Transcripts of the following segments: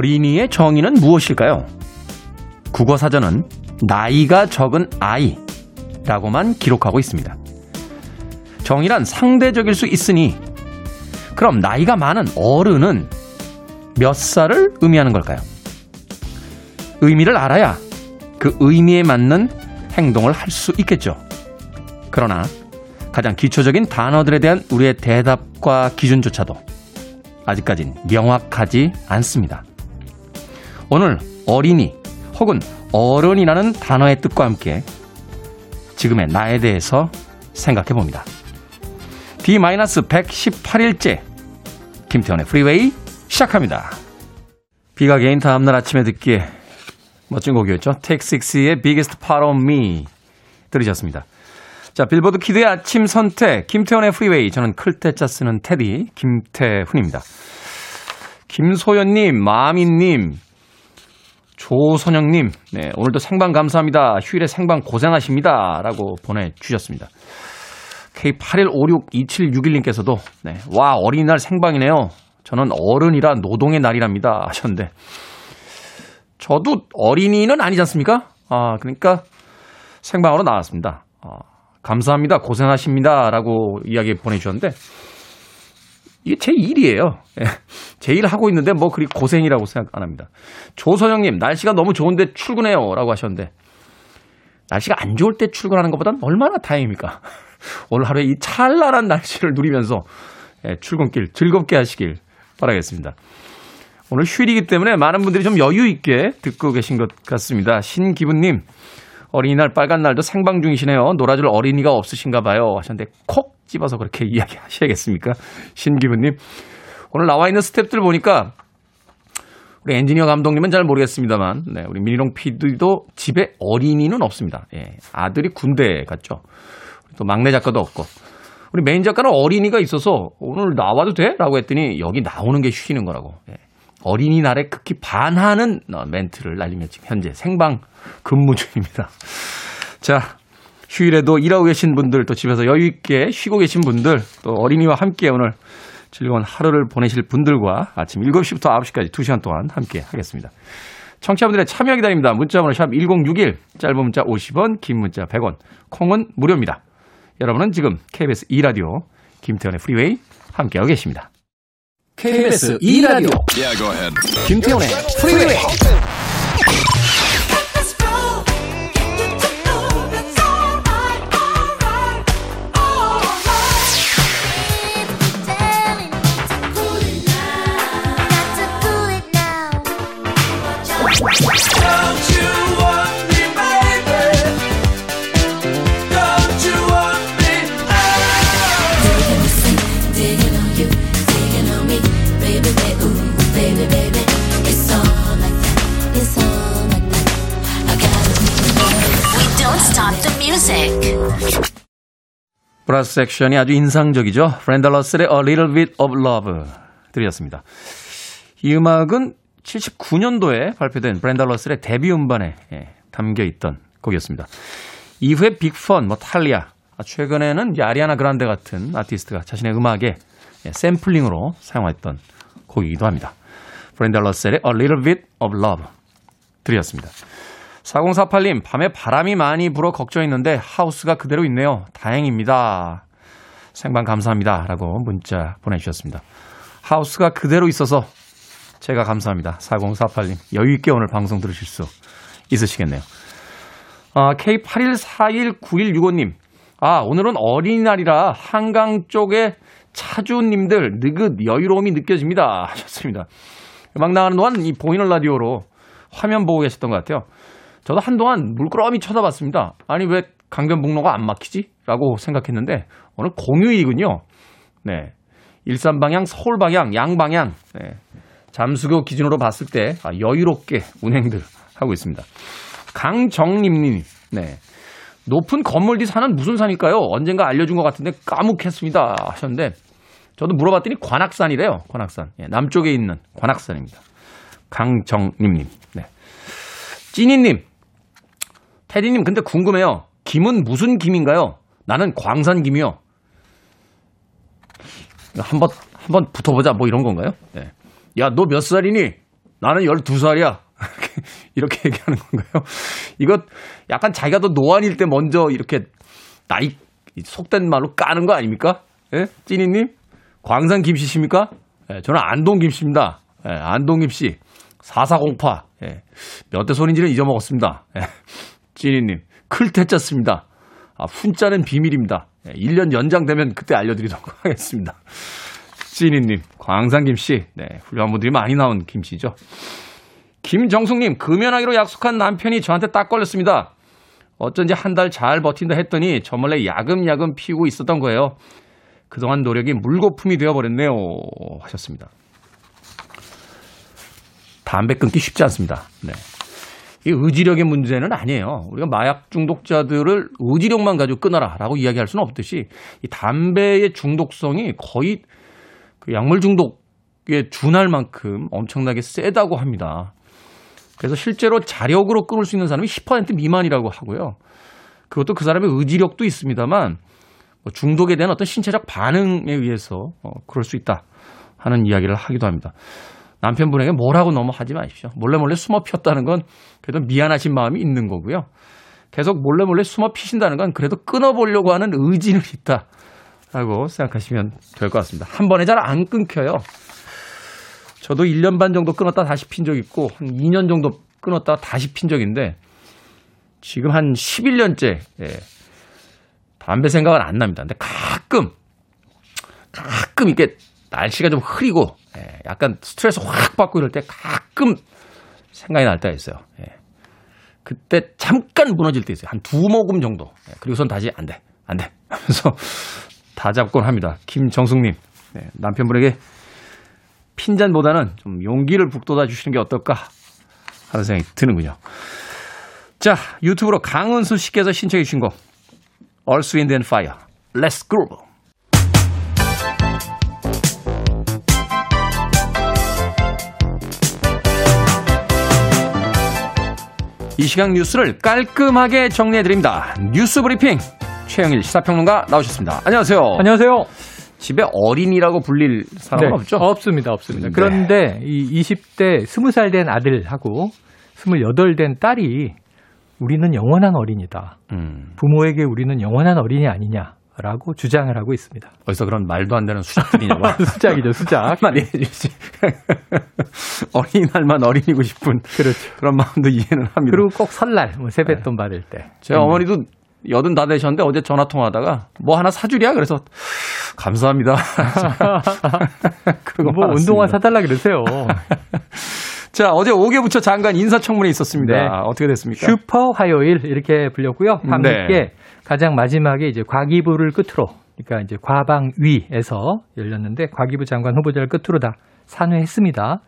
어린이의 정의는 무엇일까요? 국어사전은 나이가 적은 아이라고만 기록하고 있습니다. 정의란 상대적일 수 있으니 그럼 나이가 많은 어른은 몇 살을 의미하는 걸까요? 의미를 알아야 그 의미에 맞는 행동을 할 수 있겠죠. 그러나 가장 기초적인 단어들에 대한 우리의 대답과 기준조차도 아직까진 명확하지 않습니다. 오늘 어린이 혹은 어른이라는 단어의 뜻과 함께 지금의 나에 대해서 생각해 봅니다. D-118일째 김태훈의 프리웨이 시작합니다. 비가 개인 다음날 아침에 듣기에 멋진 곡이었죠. Six의 Biggest Part of Me 들으셨습니다. 자, 빌보드 키드의 아침 선택, 김태훈의 프리웨이. 저는 클 태 자 쓰는 테디, 김태훈입니다. 김소연님, 마미님, 조선영님, 네, 오늘도 생방 감사합니다. 휴일에 생방 고생하십니다. 라고 보내주셨습니다. K81562761님께서도, 네, 와, 어린이날 생방이네요. 저는 어른이라 노동의 날이랍니다. 하셨는데, 저도 어린이는 아니지 않습니까? 아, 그러니까 생방으로 나왔습니다. 아, 감사합니다. 고생하십니다. 라고 이야기 보내주셨는데, 이게 제 일이에요. 예. 제일 하고 있는데 뭐 그리 고생이라고 생각 안 합니다. 조선영님, 날씨가 너무 좋은데 출근해요. 라고 하셨는데, 날씨가 안 좋을 때 출근하는 것보단 얼마나 다행입니까? 오늘 하루에 이 찰나란 날씨를 누리면서 예, 출근길 즐겁게 하시길 바라겠습니다. 오늘 휴일이기 때문에 많은 분들이 좀 여유 있게 듣고 계신 것 같습니다. 신기분님, 어린이날 빨간 날도 생방 중이시네요. 놀아줄 어린이가 없으신가 봐요. 하셨는데 콕 집어서 그렇게 이야기 하셔야겠습니까? 신기분님. 오늘 나와 있는 스탭들 보니까 우리 엔지니어 감독님은 잘 모르겠습니다만, 네, 우리 미니롱 PD도 집에 어린이는 없습니다. 예, 아들이 군대 갔죠. 또 막내 작가도 없고. 우리 메인 작가는 어린이가 있어서 오늘 나와도 돼? 라고 했더니 여기 나오는 게 쉬는 거라고. 예. 어린이날에 극히 반하는 어, 멘트를 날리며 지금 현재 생방 근무 중입니다. 자, 휴일에도 일하고 계신 분들, 또 집에서 여유 있게 쉬고 계신 분들, 또 어린이와 함께 오늘 즐거운 하루를 보내실 분들과 아침 7시부터 9시까지 2시간 동안 함께 하겠습니다. 청취자분들의 참여 기다립니다. 문자번호 샵 1061, 짧은 문자 50원, 긴 문자 100원, 콩은 무료입니다. 여러분은 지금 KBS 2라디오 김태훈의 프리웨이 함께하고 계십니다. KBS 2라디오 yeah, 김태훈의 프리웨이 브라스 섹션이 아주 인상적이죠. 브렌다 러셀의 A Little Bit of Love 들으셨습니다. 이 음악은 79년도에 발표된 브렌다 러셀의 데뷔 음반에 예, 담겨 있던 곡이었습니다. 이후에 빅펀, 뭐 탈리아, 아, 최근에는 아리아나 그란데 같은 아티스트가 자신의 음악에 예, 샘플링으로 사용했던 곡이기도 합니다. 브렌다 러셀의 A Little Bit of Love 들으셨습니다. 4048님, 밤에 바람이 많이 불어 걱정했는데 하우스가 그대로 있네요. 다행입니다. 생방 감사합니다. 라고 문자 보내주셨습니다. 하우스가 그대로 있어서 제가 감사합니다. 4048님. 여유있게 오늘 방송 들으실 수 있으시겠네요. 아, K81419165님. 아, 오늘은 어린이날이라 한강 쪽에 차주님들 느긋 여유로움이 느껴집니다. 하셨습니다. 음악 나가는 동안 이 보이는 라디오로 화면 보고 계셨던 것 같아요. 저도 한동안 물끄러미 쳐다봤습니다. 아니, 왜 강변북로가 안 막히지? 라고 생각했는데, 오늘 공휴일이군요. 네. 일산 방향, 서울 방향, 양 방향. 네. 잠수교 기준으로 봤을 때 아, 여유롭게 운행들 하고 있습니다. 강정림님, 네. 높은 건물 뒤 산은 무슨 산일까요? 언젠가 알려준 것 같은데 까묵했습니다. 하셨는데, 저도 물어봤더니 관악산이래요. 관악산. 예, 남쪽에 있는 관악산입니다. 강정림님. 네. 찐이님. 테디님, 근데 궁금해요. 김은 무슨 김인가요? 나는 광산 김이요. 한 번, 한 번 붙어보자. 뭐 이런 건가요? 네. 야, 너 몇 살이니? 나는 12살이야. 이렇게 얘기하는 건가요? 이거 약간 자기가 더 노안일 때 먼저 이렇게 나이 속된 말로 까는 거 아닙니까? 예? 찐이님? 광산 김씨십니까? 예, 저는 안동 김씨입니다. 예, 안동 김씨. 4408. 예, 몇 대 손인지는 잊어먹었습니다. 예, 찐이님. 클테 짰습니다. 아, 훈자는 비밀입니다. 예, 1년 연장되면 그때 알려드리도록 하겠습니다. 찐이님, 광산 김씨. 네, 훌륭한 분들이 많이 나온 김씨죠. 김정숙님, 금연하기로 약속한 남편이 저한테 딱 걸렸습니다. 어쩐지 한 달 잘 버틴다 했더니 저 몰래 야금야금 피우고 있었던 거예요. 그동안 노력이 물거품이 되어버렸네요. 하셨습니다. 담배 끊기 쉽지 않습니다. 네. 이 의지력의 문제는 아니에요. 우리가 마약 중독자들을 의지력만 가지고 끊어라라고 이야기할 수는 없듯이 이 담배의 중독성이 거의 그 약물 중독에 준할 만큼 엄청나게 세다고 합니다. 그래서 실제로 자력으로 끊을 수 있는 사람이 10% 미만이라고 하고요. 그것도 그 사람의 의지력도 있습니다만 뭐 중독에 대한 어떤 신체적 반응에 의해서 어, 그럴 수 있다 하는 이야기를 하기도 합니다. 남편분에게 뭐라고 너무 하지 마십시오. 몰래 몰래 숨어 피웠다는 건 그래도 미안하신 마음이 있는 거고요. 계속 몰래 몰래 숨어 피신다는 건 그래도 끊어보려고 하는 의지는 있다라고 생각하시면 될 것 같습니다. 한 번에 잘 안 끊겨요. 저도 1년 반 정도 끊었다 다시 핀 적 있고 한 2년 정도 끊었다 다시 핀 적인데 지금 한 11년째 예, 담배 생각은 안 납니다. 근데 가끔 가끔 이렇게 날씨가 좀 흐리고 예, 약간 스트레스 확 받고 이럴 때 가끔 생각이 날 때가 있어요. 예. 그때 잠깐 무너질 때 있어요. 한 두 모금 정도. 예, 그리고선 다시 안 돼, 안 돼. 하면서 다 잡곤 합니다. 김정숙님, 네, 남편분에게 핀잔보다는 좀 용기를 북돋아 주시는 게 어떨까 하는 생각이 드는군요. 자, 유튜브로 강은수 씨께서 신청해 주신 곡 Earth, Wind and Fire, Let's Groove. 이 시간 뉴스를 깔끔하게 정리해드립니다. 뉴스 브리핑 최영일 시사평론가 나오셨습니다. 안녕하세요. 안녕하세요. 집에 어린이라고 불릴 사람은 네, 없죠? 없습니다, 없습니다. 네. 그런데 이 20대 20살 된 아들하고 28 된 딸이 우리는 영원한 어린이다. 음, 부모에게 우리는 영원한 어린이 아니냐 라고 주장을 하고 있습니다. 어디서 그런 말도 안 되는 수작들이냐고. 수작이죠, 수작. 한마디 해주지. 어린이날만 어린이고 싶은 그렇죠. 그런 마음도 이해는 합니다. 그리고 꼭 설날 뭐 세뱃돈 받을 때. 제 어머니도 여든 다 되셨는데 어제 전화 통화하다가 뭐 하나 사주랴 그래서 감사합니다. 그러고 뭐. 운동화 사달라 그러세요. 자 어제 5개 부처 장관 인사청문회 있었습니다. 네. 어떻게 됐습니까? 슈퍼 화요일 이렇게 불렸고요. 밤늦게 네. 가장 마지막에 이제 과기부를 끝으로 그러니까 이제 과방위에서 열렸는데 과기부 장관 후보자를 끝으로 다 산회했습니다.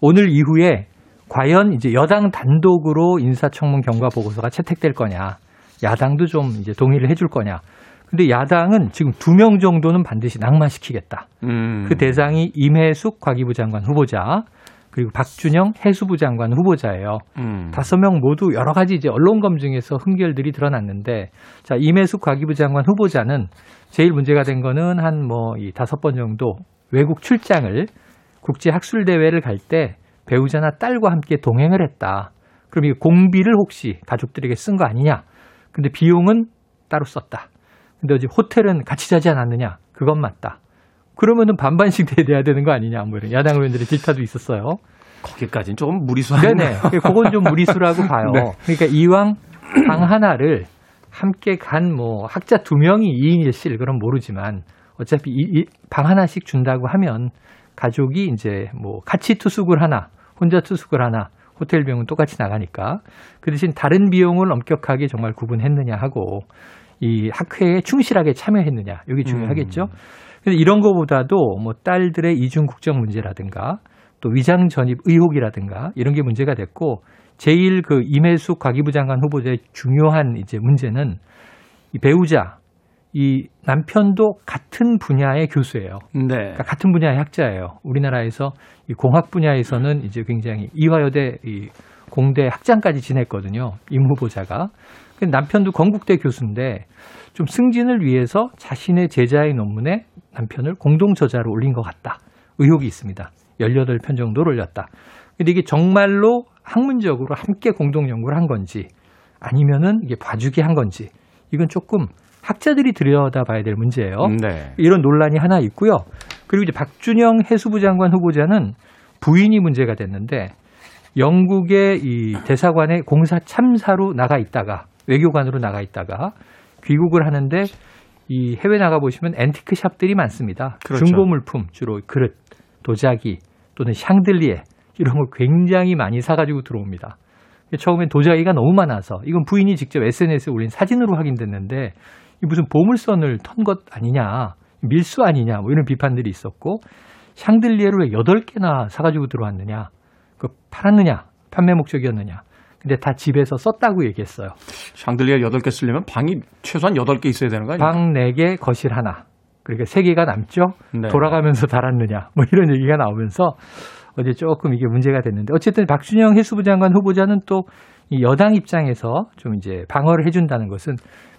오늘 이후에 과연 이제 여당 단독으로 인사청문 경과 보고서가 채택될 거냐, 야당도 좀 이제 동의를 해줄 거냐. 근데 야당은 지금 두 명 정도는 반드시 낙마시키겠다. 음. 그 대상이 임혜숙 과기부 장관 후보자 그리고 박준영 해수부 장관 후보자예요. 음. 다섯 명 모두 여러 가지 이제 언론 검증에서 흠결들이 드러났는데 자 임혜숙 과기부 장관 후보자는 제일 문제가 된 거는 한 뭐 이 다섯 번 정도 외국 출장을 국제 학술 대회를 갈 때 배우자나 딸과 함께 동행을 했다. 그럼 이 공비를 혹시 가족들에게 쓴 거 아니냐? 근데 비용은 따로 썼다. 근데 어제 호텔은 같이 자지 않았느냐? 그건 맞다. 그러면은 반반씩 대야 되는 거 아니냐? 뭐 이런 야당 의원들의 질타도 있었어요. 거기까지는 조금 무리수하네요. 네네. 그건 좀 무리수라고 봐요. 네. 그러니까 이왕 방 하나를 함께 간 뭐 학자 두 명이 2인 1실 그건 모르지만 어차피 이, 이, 방 하나씩 준다고 하면 가족이 이제 뭐 같이 투숙을 하나, 혼자 투숙을 하나, 호텔 비용은 똑같이 나가니까 그 대신 다른 비용을 엄격하게 정말 구분했느냐 하고 이 학회에 충실하게 참여했느냐 이게 중요하겠죠. 그래서 이런 거보다도 뭐 딸들의 이중 국적 문제라든가 또 위장 전입 의혹이라든가 이런 게 문제가 됐고 제일 그 임혜숙 과기부 장관 후보자의 중요한 이제 문제는 이 배우자 이 남편도 같은 분야의 교수예요. 네. 그러니까 같은 분야의 학자예요. 우리나라에서 이 공학 분야에서는 이제 굉장히 이화여대 이 공대 학장까지 지냈거든요. 임 후보자가. 근데 남편도 건국대 교수인데 좀 승진을 위해서 자신의 제자의 논문에 남편을 공동 저자로 올린 것 같다. 의혹이 있습니다. 18편 정도를 올렸다. 근데 이게 정말로 학문적으로 함께 공동 연구를 한 건지 아니면은 이게 봐주기 한 건지 이건 조금 학자들이 들여다봐야 될 문제예요. 네. 이런 논란이 하나 있고요. 그리고 이제 박준영 해수부 장관 후보자는 부인이 문제가 됐는데 영국의 이 대사관에 공사 참사로 나가 있다가 외교관으로 나가 있다가 귀국을 하는데 이 해외 나가 보시면 앤티크 샵들이 많습니다. 그렇죠. 중고 물품 주로 그릇, 도자기 또는 샹들리에 이런 걸 굉장히 많이 사가지고 들어옵니다. 처음엔 도자기가 너무 많아서 이건 부인이 직접 SNS에 올린 사진으로 확인됐는데 이 무슨 보물선을 턴 것 아니냐, 밀수 아니냐, 뭐 이런 비판들이 있었고 샹들리에를 왜 8개나 사가지고 들어왔느냐, 그 팔았느냐, 판매 목적이었느냐. 근데 다 집에서 썼다고 얘기했어요. 샹들리에 8개 쓰려면 방이 최소한 8개 있어야 되는 거 아니에요? 방 4개, 거실 하나. 그러니까 3개가 남죠? 네. 돌아가면서 달았느냐. 뭐 이런 얘기가 나오면서 어제 조금 이게 문제가 됐는데 어쨌든 박준영 해수부 장관 후보자는 또 이 여당 입장에서 좀 이제 방어를 해준다는 것은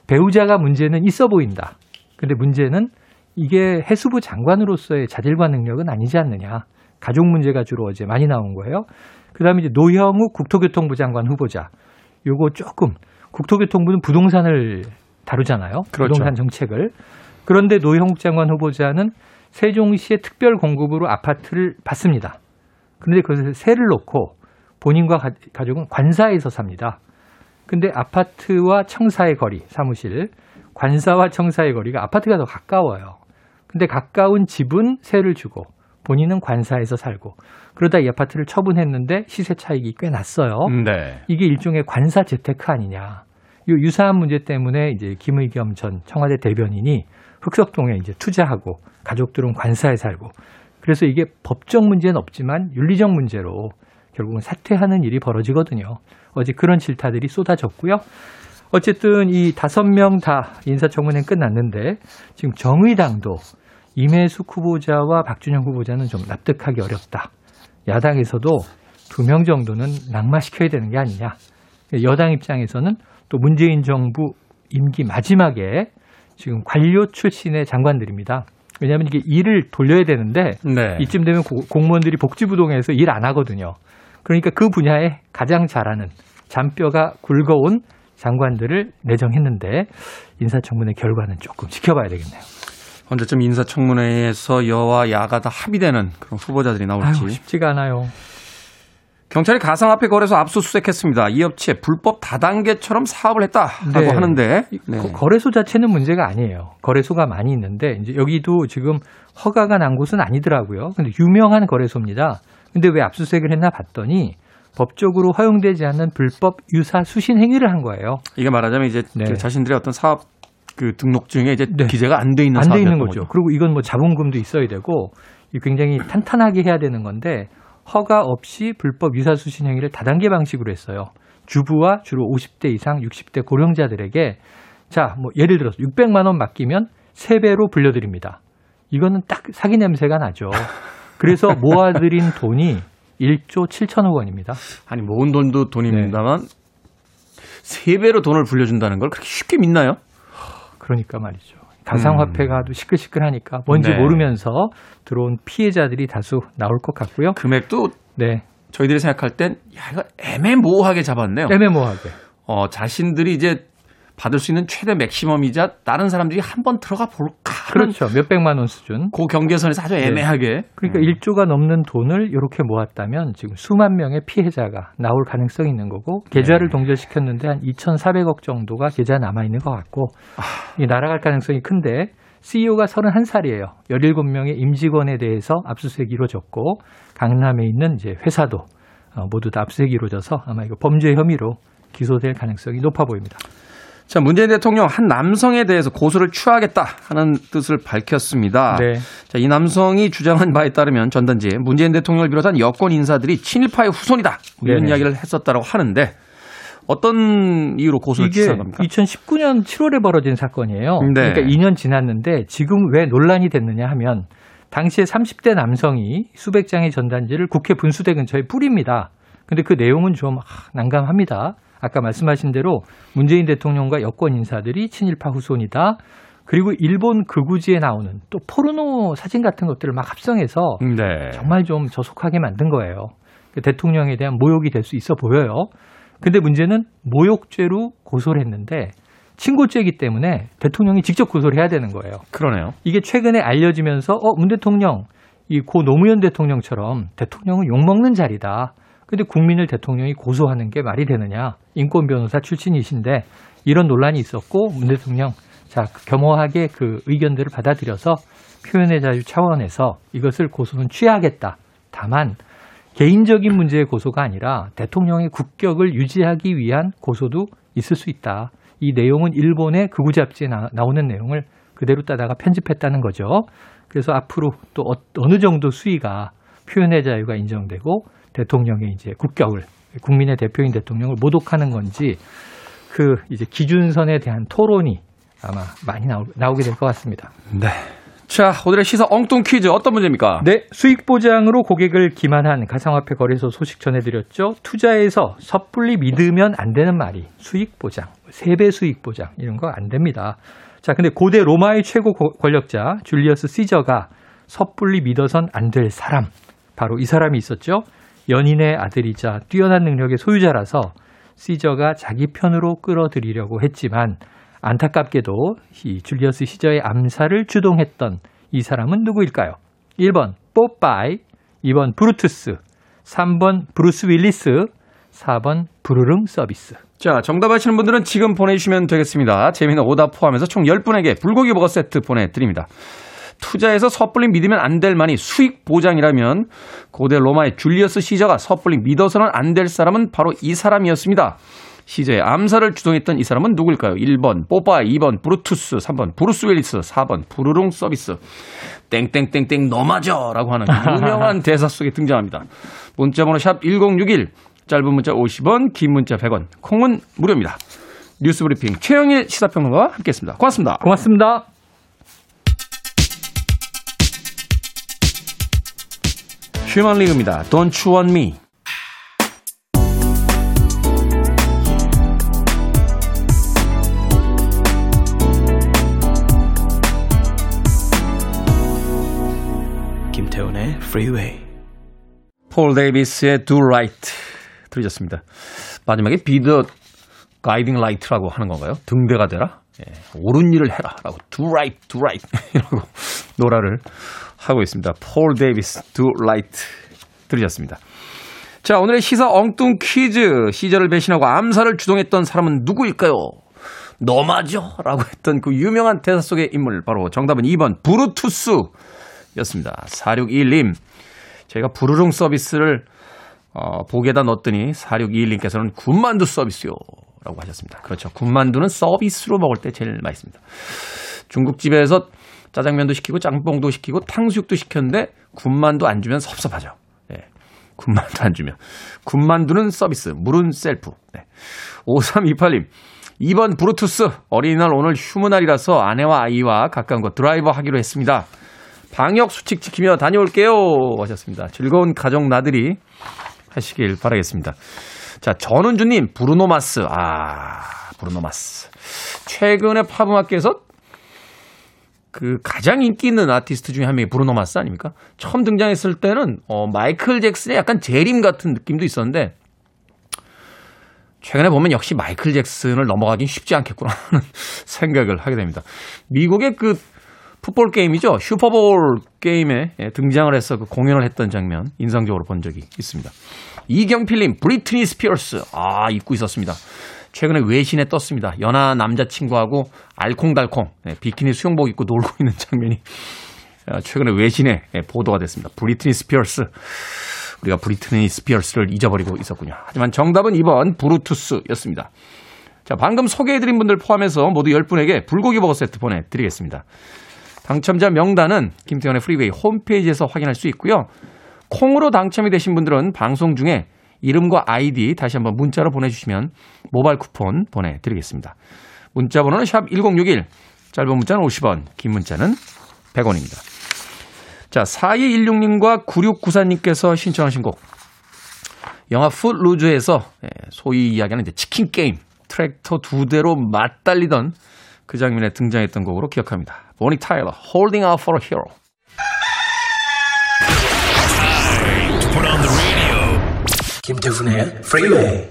배우자가 문제는 있어 보인다. 근데 문제는 이게 해수부 장관으로서의 자질과 능력은 아니지 않느냐. 가족 문제가 주로 어제 많이 나온 거예요. 그 다음에 이제 노형우 국토교통부 장관 후보자. 요거 조금 국토교통부는 부동산을 다루잖아요. 그렇죠. 부동산 정책을. 그런데 노형욱 장관 후보자는 세종시의 특별 공급으로 아파트를 받습니다. 그런데 그것에 세를 놓고 본인과 가, 가족은 관사에서 삽니다. 근데 아파트와 청사의 거리, 사무실, 관사와 청사의 거리가 아파트가 더 가까워요. 근데 가까운 집은 세를 주고 본인은 관사에서 살고 그러다 이 아파트를 처분했는데 시세 차익이 꽤 났어요. 네. 이게 일종의 관사 재테크 아니냐. 이 유사한 문제 때문에 이제 김의겸 전 청와대 대변인이 흑석동에 이제 투자하고 가족들은 관사에 살고 그래서 이게 법적 문제는 없지만 윤리적 문제로 결국은 사퇴하는 일이 벌어지거든요. 어제 그런 질타들이 쏟아졌고요. 어쨌든 이 다섯 명 다 인사청문회 끝났는데 지금 정의당도 임혜숙 후보자와 박준영 후보자는 좀 납득하기 어렵다. 야당에서도 두 명 정도는 낙마시켜야 되는 게 아니냐. 여당 입장에서는 또 문재인 정부 임기 마지막에 지금 관료 출신의 장관들입니다. 왜냐하면 이게 일을 돌려야 되는데 네. 이쯤 되면 고- 공무원들이 복지부동에서 일 안 하거든요. 그러니까 그 분야에 가장 잘하는 잔뼈가 굵어온 장관들을 내정했는데 인사청문회 결과는 조금 지켜봐야 되겠네요. 언제쯤 인사청문회에서 여와 야가 다 합의되는 그런 후보자들이 나올지. 아유, 쉽지가 않아요. 경찰이 가상화폐 거래소 압수수색했습니다. 이 업체 불법 다단계처럼 사업을 했다라고 네. 하는데 네. 거- 거래소 자체는 문제가 아니에요. 거래소가 많이 있는데 이제 여기도 지금 허가가 난 곳은 아니더라고요. 근데 유명한 거래소입니다. 근데 왜 압수수색을 했나 봤더니 법적으로 허용되지 않는 불법 유사 수신 행위를 한 거예요. 이게 말하자면 이제 네. 그 자신들의 어떤 사업 그 등록증에 이제 네. 기재가 안 돼 있는 안 돼 있는 사업이었던 거죠. 그리고 이건 뭐 자본금도 있어야 되고 이 굉장히 탄탄하게 해야 되는 건데 허가 없이 불법 유사 수신 행위를 다단계 방식으로 했어요. 주부와 주로 50대 이상 60대 고령자들에게 자, 뭐 예를 들어서 600만 원 맡기면 3배로 불려드립니다. 이거는 딱 사기 냄새가 나죠. 그래서 모아들인 돈이 1조 7천억 원입니다. 아니 모은 돈도 돈입니다만 세 배로 돈을 불려준다는 걸 그렇게 쉽게 믿나요? 그러니까 말이죠. 가상화폐가 아주 시끌시끌하니까 뭔지 네. 모르면서 들어온 피해자들이 다수 나올 것 같고요. 금액도 네. 저희들이 생각할 땐 야 이거 애매모호하게 잡았네요. 애매모호하게. 어 자신들이 이제 받을 수 있는 최대 맥시멈이자 다른 사람들이 한 번 들어가 볼까 그렇죠. 몇 백만 원 수준. 그 경계선에서 아주 애매하게 그러니까 1조가 넘는 돈을 이렇게 모았다면 지금 수만 명의 피해자가 나올 가능성이 있는 거고 계좌를 네. 동결시켰는데 한 2,400억 정도가 계좌 남아 있는 것 같고 이 날아갈 가능성이 큰데 CEO가 31살이에요. 17명의 임직원에 대해서 압수수색이 이루어졌고 강남에 있는 이제 회사도 어, 모두 다 압수수색이 이루어져서 아마 이거 범죄 혐의로 기소될 가능성이 높아 보입니다. 자 문재인 대통령 한 남성에 대해서 고소를 취하겠다 하는 뜻을 밝혔습니다. 네. 자, 이 남성이 주장한 바에 따르면 전단지에 문재인 대통령을 비롯한 여권 인사들이 친일파의 후손이다 뭐 이런 네네. 이야기를 했었다고 하는데 어떤 이유로 고소를 이게 취한 겁니까? 2019년 7월에 벌어진 사건이에요. 네. 그러니까 2년 지났는데 지금 왜 논란이 됐느냐 하면 당시에 30대 남성이 수백 장의 전단지를 국회 분수대 근처에 뿌립니다. 근데 그 내용은 좀 아, 난감합니다. 아까 말씀하신 대로 문재인 대통령과 여권 인사들이 친일파 후손이다. 그리고 일본 극우지에 나오는 또 포르노 사진 같은 것들을 막 합성해서 네. 정말 좀 저속하게 만든 거예요. 그 대통령에 대한 모욕이 될 수 있어 보여요. 근데 문제는 모욕죄로 고소를 했는데 친고죄이기 때문에 대통령이 직접 고소를 해야 되는 거예요. 그러네요. 이게 최근에 알려지면서 어, 문 대통령 이 고 노무현 대통령처럼 대통령은 욕먹는 자리다. 근데 국민을 대통령이 고소하는 게 말이 되느냐. 인권 변호사 출신이신데 이런 논란이 있었고 문 대통령 자 겸허하게 그 의견들을 받아들여서 표현의 자유 차원에서 이것을 고소는 취하겠다. 다만 개인적인 문제의 고소가 아니라 대통령의 국격을 유지하기 위한 고소도 있을 수 있다. 이 내용은 일본의 극우 잡지에 나, 오는 내용을 그대로 따다가 편집했다는 거죠. 그래서 앞으로 또 어, 어느 정도 수위가 표현의 자유가 인정되고 대통령의 이제 국격을 국민의 대표인 대통령을 모독하는 건지 그 이제 기준선에 대한 토론이 아마 많이 나오, 나오게 될 것 같습니다. 네. 자, 오늘의 시사 엉뚱 퀴즈 어떤 문제입니까? 네, 수익 보장으로 고객을 기만한 가상화폐 거래소 소식 전해드렸죠. 투자에서 섣불리 믿으면 안 되는 말이 수익 보장, 세배 수익 보장 이런 거 안 됩니다. 자, 근데 고대 로마의 최고 권력자 줄리어스 시저가 섣불리 믿어선 안 될 사람 바로 이 사람이 있었죠. 연인의 아들이자 뛰어난 능력의 소유자라서 시저가 자기 편으로 끌어들이려고 했지만 안타깝게도 이 줄리어스 시저의 암살을 주동했던 이 사람은 누구일까요? 1번 뽀빠이, 2번 브루투스, 3번 브루스 윌리스, 4번 부르릉 서비스. 자, 정답 아시는 분들은 지금 보내주시면 되겠습니다. 재미있는 오답 포함해서 총 10분에게 불고기 버거 세트 보내드립니다. 투자에서 섣불리 믿으면 안 될 말이 수익 보장이라면 고대 로마의 줄리어스 시저가 섣불리 믿어서는 안 될 사람은 바로 이 사람이었습니다. 시저의 암살을 주동했던 이 사람은 누구일까요? 1번 뽀빠이, 2번 브루투스, 3번 브루스 윌리스, 4번 부르릉 서비스. 땡땡땡땡 너마저라고 하는 유명한 대사 속에 등장합니다. 문자번호 샵 1061, 짧은 문자 50원, 긴 문자 100원, 콩은 무료입니다. 뉴스 브리핑 최영일 시사평론가와 함께했습니다. 고맙습니다. 고맙습니다. 휴먼 리그입니다. Don't you want me? 김태훈의 Freeway. 폴 데이비스의 Do Right 들으셨습니다. 마지막에 Be the Guiding Light라고 하는 건가요? 등대가 되라? 예, 옳은 일을 해라라고 Do Right, Do Right 이라고 노래를 하고 있습니다. 폴 데이비스, Do Right 들으셨습니다. 자, 오늘의 시사 엉뚱 퀴즈. 시저를 배신하고 암살을 주동했던 사람은 누구일까요? 너마저? 라고 했던 그 유명한 대사 속의 인물. 바로 정답은 2번 브루투스 였습니다. 4621님. 저희가 부르릉 서비스를 어, 보게다 넣었더니 4621님께서는 군만두 서비스요. 라고 하셨습니다. 그렇죠. 군만두는 서비스로 먹을 때 제일 맛있습니다. 중국집에서 짜장면도 시키고 짬뽕도 시키고 탕수육도 시켰는데 군만두 안 주면 섭섭하죠. 예. 군만두 안 주면. 군만두는 서비스, 물은 셀프. 네. 5328님. 2번 브루투스. 어린이날 오늘 휴무날이라서 아내와 아이와 가까운 곳 드라이버 하기로 했습니다. 방역 수칙 지키며 다녀올게요. 하셨습니다. 즐거운 가족 나들이 하시길 바라겠습니다. 자, 전은주님, 브루노마스. 아, 브루노마스. 최근에 팝음악계에서 그 가장 인기 있는 아티스트 중에 한 명이 브루노 마스 아닙니까? 처음 등장했을 때는 어 마이클 잭슨의 약간 재림 같은 느낌도 있었는데 최근에 보면 역시 마이클 잭슨을 넘어가긴 쉽지 않겠구나 하는 생각을 하게 됩니다. 미국의 그 풋볼 게임이죠. 슈퍼볼 게임에 예, 등장을 해서 그 공연을 했던 장면 인상적으로 본 적이 있습니다. 이경필님, 브리트니 스피어스. 아, 잊고 있었습니다. 최근에 외신에 떴습니다. 연하 남자친구하고 알콩달콩 네, 비키니 수영복 입고 놀고 있는 장면이 어, 최근에 외신에 예, 보도가 됐습니다. 브리트니 스피어스. 우리가 브리트니 스피어스를 잊어버리고 있었군요. 하지만 정답은 2번 브루투스였습니다. 자, 방금 소개해드린 분들 포함해서 모두 10분에게 불고기 버거 세트 보내드리겠습니다. 당첨자 명단은 김태훈의 Freeway 홈페이지에서 확인할 수 있고요. 콩으로 당첨이 되신 분들은 방송 중에 이름과 아이디 다시 한번 문자로 보내주시면 모바일 쿠폰 보내드리겠습니다. 문자 번호는 샵 1061, 짧은 문자는 50원, 긴 문자는 100원입니다. 자, 4216님과 9694님께서 신청하신 곡. 영화 Footloose에서 예, 소위 이야기하는 이제 치킨 게임, 트랙터 두 대로 맞달리던 그 장면에 등장했던 곡으로 기억합니다. 보니 타일러, Holding Out for a Hero. 김태훈의 Freeway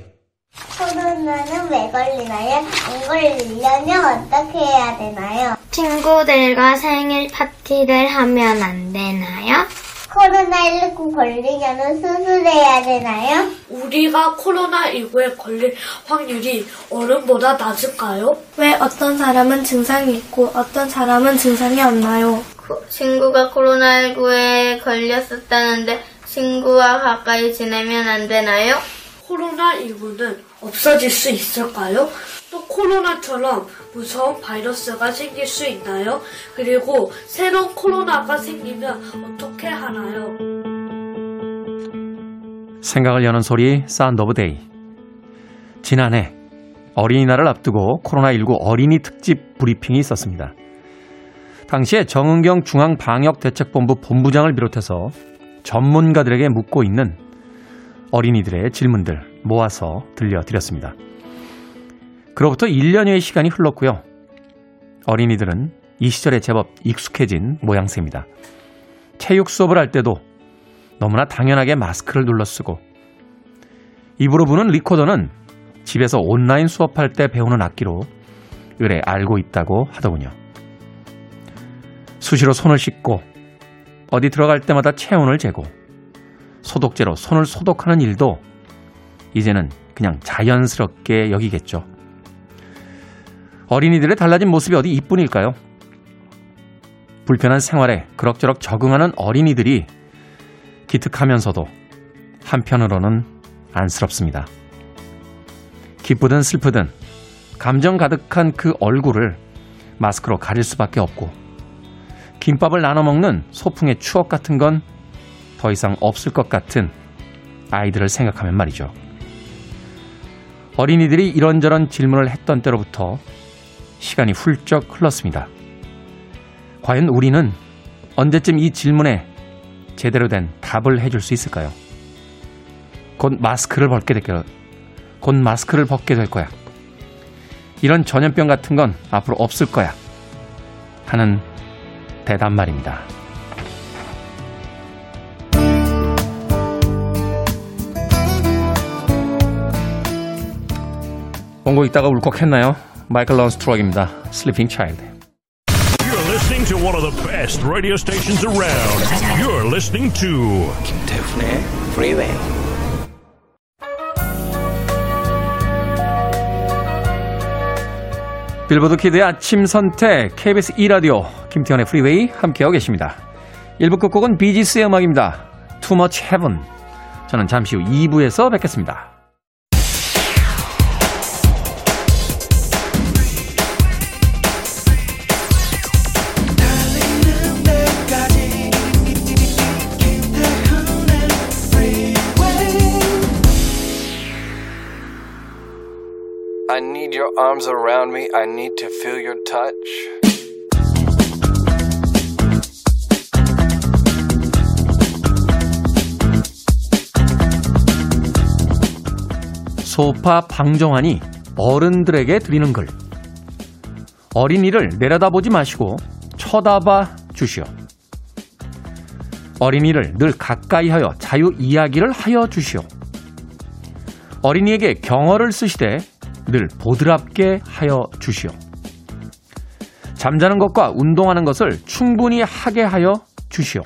코로나는 왜 걸리나요? 안 걸리려면 어떻게 해야 되나요? 친구들과 생일 파티를 하면 안 되나요? 코로나19 걸리려면 수술해야 되나요? 우리가 코로나19에 걸릴 확률이 어른보다 낮을까요? 왜 어떤 사람은 증상이 있고 어떤 사람은 증상이 없나요? 친구가 코로나19에 걸렸었다는데 친구와 가까이 지내면 안 되나요? 코로나19는 없어질 수 있을까요? 또 코로나처럼 무서운 바이러스가 생길 수 있나요? 그리고 새로운 코로나가 생기면 어떻게 하나요? 생각을 여는 소리 Sound of Day. 지난해 어린이날을 앞두고 코로나19 어린이 특집 브리핑이 있었습니다. 당시에 정은경 중앙방역대책본부 본부장을 비롯해서 전문가들에게 묻고 있는 어린이들의 질문들 모아서 들려드렸습니다. 그로부터 1년여의 시간이 흘렀고요. 어린이들은 이 시절에 제법 익숙해진 모양새입니다. 체육 수업을 할 때도 너무나 당연하게 마스크를 눌러 쓰고 입으로 부는 리코더는 집에서 온라인 수업할 때 배우는 악기로 의뢰 알고 있다고 하더군요. 수시로 손을 씻고 어디 들어갈 때마다 체온을 재고 소독제로 손을 소독하는 일도 이제는 그냥 자연스럽게 여기겠죠. 어린이들의 달라진 모습이 어디 이뿐일까요? 불편한 생활에 그럭저럭 적응하는 어린이들이 기특하면서도 한편으로는 안쓰럽습니다. 기쁘든 슬프든 감정 가득한 그 얼굴을 마스크로 가릴 수밖에 없고 김밥을 나눠 먹는 소풍의 추억 같은 건 더 이상 없을 것 같은 아이들을 생각하면 말이죠. 어린이들이 이런저런 질문을 했던 때로부터 시간이 훌쩍 흘렀습니다. 과연 우리는 언제쯤 이 질문에 제대로 된 답을 해줄 수 있을까요? 곧 마스크를 벗게 될 거야. 곧 마스크를 벗게 될 거야. 이런 전염병 같은 건 앞으로 없을 거야. 하는 대답 말입니다. 원고 읽다가 울컥했나요? 마이클 런스 트럭입니다. Sleeping Child. You're listening to one of the best radio stations around. You're listening to 김태훈의 프 빌보드 Kid의 아침 선택 KBS 2라디오 김태훈의 Freeway 함께하고 계십니다. 1부 끝곡은 비지스의 음악입니다. Too Much Heaven. 저는 잠시 후 2부에서 뵙겠습니다. Arms around me. I need to feel your touch. 소파 방정환이 어른들에게 드리는 글. 어린이를 내려다보지 마시고 쳐다봐 주시오. 어린이를 늘 가까이 하여 자유 이야기를 하여 주시오. 어린이에게 경어를 쓰시되 늘 보드랍게 하여 주시오. 잠자는 것과 운동하는 것을 충분히 하게 하여 주시오.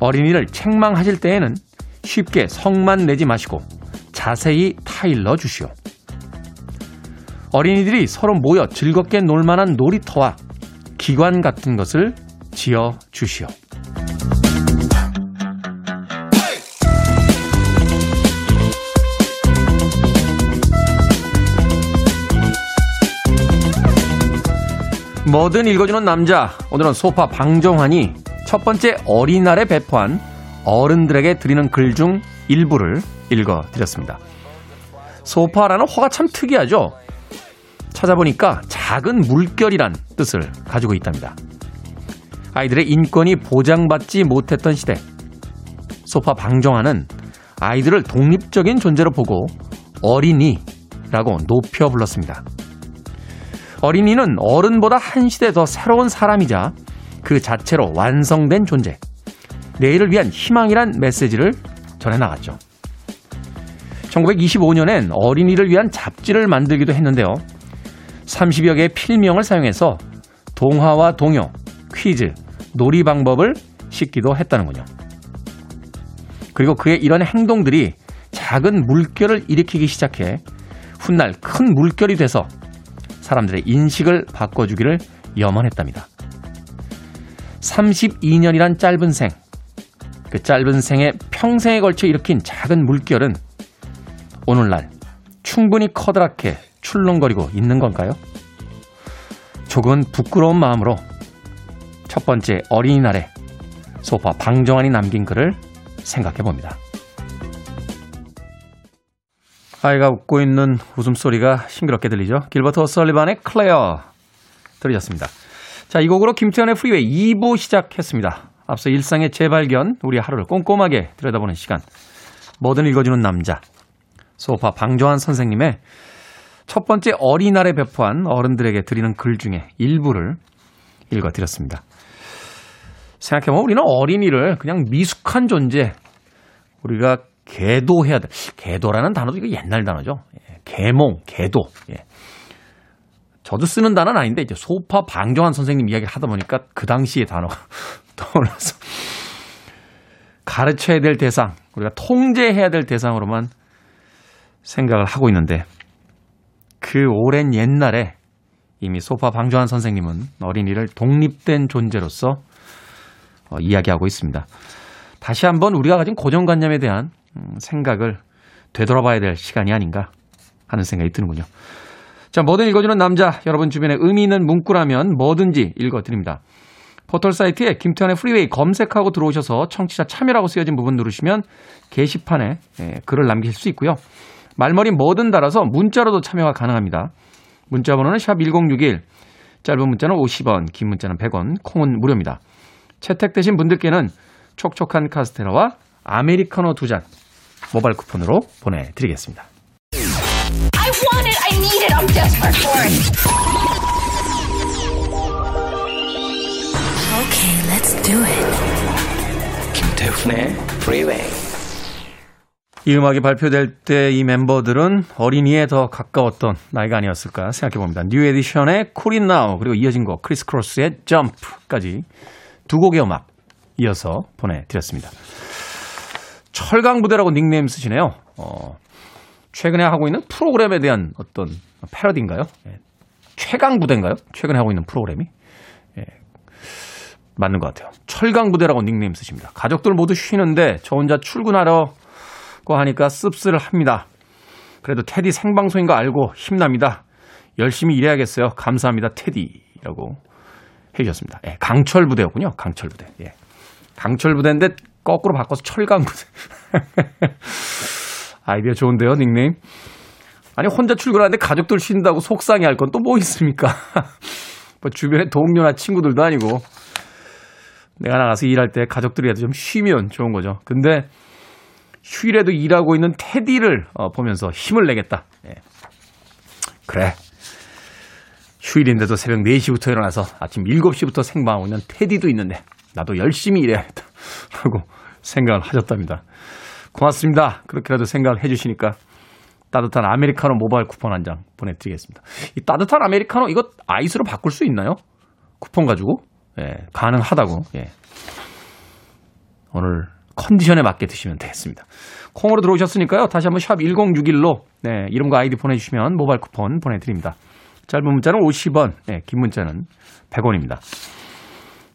어린이를 책망하실 때에는 쉽게 성만 내지 마시고 자세히 타일러 주시오. 어린이들이 서로 모여 즐겁게 놀만한 놀이터와 기관 같은 것을 지어 주시오. 뭐든 읽어주는 남자. 오늘은 소파 방정환이 첫 번째 어린날에 배포한 어른들에게 드리는 글 중 일부를 읽어드렸습니다. 소파라는 허가 참 특이하죠? 찾아보니까 작은 물결이란 뜻을 가지고 있답니다. 아이들의 인권이 보장받지 못했던 시대. 소파 방정환은 아이들을 독립적인 존재로 보고 어린이라고 높여 불렀습니다. 어린이는 어른보다 한 시대 더 새로운 사람이자 그 자체로 완성된 존재. 내일을 위한 희망이란 메시지를 전해 나갔죠. 1925년엔 어린이를 위한 잡지를 만들기도 했는데요. 30여 개의 필명을 사용해서 동화와 동요, 퀴즈, 놀이 방법을 싣기도 했다는군요. 그리고 그의 이런 행동들이 작은 물결을 일으키기 시작해 훗날 큰 물결이 돼서 사람들의 인식을 바꿔주기를 염원했답니다. 32년이란 짧은 생, 그 짧은 생에 평생에 걸쳐 일으킨 작은 물결은 오늘날 충분히 커다랗게 출렁거리고 있는 건가요? 조금은 부끄러운 마음으로 첫 번째 어린이날에 소파 방정환이 남긴 글을 생각해 봅니다. 아이가 웃고 있는 웃음소리가 싱그럽게 들리죠? 길버트 오설리반의 Clair 들으셨습니다. 자, 이 곡으로 김태훈의 Freeway 2부 시작했습니다. 앞서 일상의 재발견, 우리 하루를 꼼꼼하게 들여다보는 시간. 뭐든 읽어주는 남자. 소파 방정환 선생님의 첫 번째 어린이날에 배포한 어른들에게 드리는 글 중에 일부를 읽어드렸습니다. 생각해보면 우리는 어린이를 그냥 미숙한 존재, 우리가 계도해야 돼. 계도라는 단어도 이거 옛날 단어죠. 예, 계몽, 계도. 예. 저도 쓰는 단어는 아닌데 이제 소파 방정환 선생님 이야기를 하다 보니까 그 당시의 단어가 떠올라서 가르쳐야 될 대상, 우리가 통제해야 될 대상으로만 생각을 하고 있는데 그 오랜 옛날에 이미 소파 방조한 선생님은 어린이를 독립된 존재로서 어, 이야기하고 있습니다. 다시 한번 우리가 가진 고정관념에 대한 음, 생각을 되돌아봐야 될 시간이 아닌가 하는 생각이 드는군요. 자, 뭐든 읽어주는 남자, 여러분 주변에 의미 있는 문구라면 뭐든지 읽어드립니다. 포털 사이트에 김태훈의 Freeway 검색하고 들어오셔서 청취자 참여라고 쓰여진 부분 누르시면 게시판에 예, 글을 남기실 수 있고요. 말머리 뭐든 달아서 문자로도 참여가 가능합니다. 문자 번호는 샵 1061, 짧은 문자는 50원, 긴 문자는 100원, 콩은 무료입니다. 채택되신 분들께는 촉촉한 카스테라와 아메리카노 두 잔 모바일 쿠폰으로 보내드리겠습니다. I want it, I need it, I'm desperate for it. Okay, let's do it. 김태훈의 Freeway. 이 음악이 발표될 때 이 멤버들은 어린이에 더 가까웠던 나이가 아니었을까 생각해 봅니다. 뉴 에디션의 Cool It Now 그리고 이어진 곡 크리스 크로스의 Jump까지 두 곡의 음악 이어서 보내드렸습니다. 철강 부대라고 닉네임 쓰시네요. 어, 최근에 하고 있는 프로그램에 대한 어떤 패러디인가요? 예. 최강 부대인가요? 최근에 하고 있는 프로그램이 예. 맞는 것 같아요. 철강 부대라고 닉네임 쓰십니다. 가족들 모두 쉬는데 저 혼자 출근하려고 하니까 씁쓸을 합니다. 그래도 테디 생방송인 거 알고 힘납니다. 열심히 일해야겠어요. 감사합니다, 테디라고 해주셨습니다. 예, 강철 부대였군요. 강철 부대. 예. 강철 부대인데 거꾸로 바꿔서 철강 부대. 아이디어 좋은데요, 닉네임. 아니 혼자 출근하는데 가족들 쉰다고 속상해 할 건 또 뭐 있습니까? 뭐 주변에 동료나 친구들도 아니고 내가 나가서 일할 때 가족들이라도 좀 쉬면 좋은 거죠. 근데 휴일에도 일하고 있는 테디를 어, 보면서 힘을 내겠다. 예. 그래. 휴일인데도 새벽 4시부터 일어나서 아침 7시부터 생방하고 있는 테디도 있는데 나도 열심히 일해야겠다. 라고 생각을 하셨답니다. 고맙습니다. 그렇게라도 생각을 해주시니까 따뜻한 아메리카노 모바일 쿠폰 한 장 보내드리겠습니다. 이 따뜻한 아메리카노 이거 아이스로 바꿀 수 있나요? 쿠폰 가지고? 예, 가능하다고. 예. 오늘 컨디션에 맞게 드시면 되겠습니다. 콩으로 들어오셨으니까요. 다시 한번 샵 1061로 네, 이름과 아이디 보내주시면 모바일 쿠폰 보내드립니다. 짧은 문자는 50원, 네, 긴 문자는 100원입니다.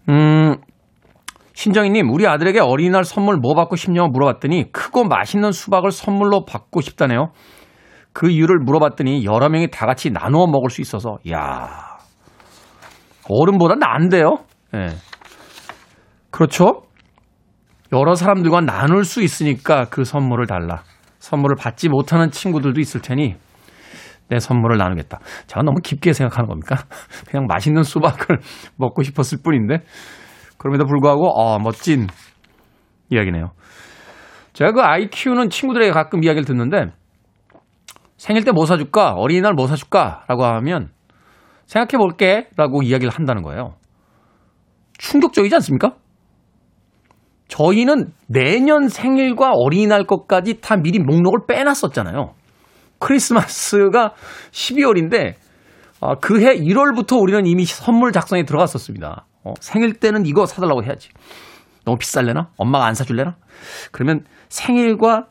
음, 신정희님, 우리 아들에게 어린이날 선물 뭐 받고 싶냐고 물어봤더니 크고 맛있는 수박을 선물로 받고 싶다네요. 그 이유를 물어봤더니 여러 명이 다 같이 나누어 먹을 수 있어서, 야 어른보다 나은데요? 예. 네. 그렇죠? 여러 사람들과 나눌 수 있으니까 그 선물을 달라. 선물을 받지 못하는 친구들도 있을 테니 내 선물을 나누겠다. 제가 너무 깊게 생각하는 겁니까? 그냥 맛있는 수박을 먹고 싶었을 뿐인데 그럼에도 불구하고 어, 멋진 이야기네요. 제가 그 아이 키우는 친구들에게 가끔 이야기를 듣는데 생일 때 뭐 사줄까? 어린이날 뭐 사줄까? 라고 하면 생각해 볼게 라고 이야기를 한다는 거예요. 충격적이지 않습니까? 저희는 내년 생일과 어린이날 것까지 다 미리 목록을 빼놨었잖아요. 크리스마스가 12월인데 아, 그해 1월부터 우리는 이미 선물 작성에 들어갔었습니다. 어, 생일 때는 이거 사달라고 해야지. 너무 비쌀래나? 엄마가 안 사줄래나? 그러면 생일과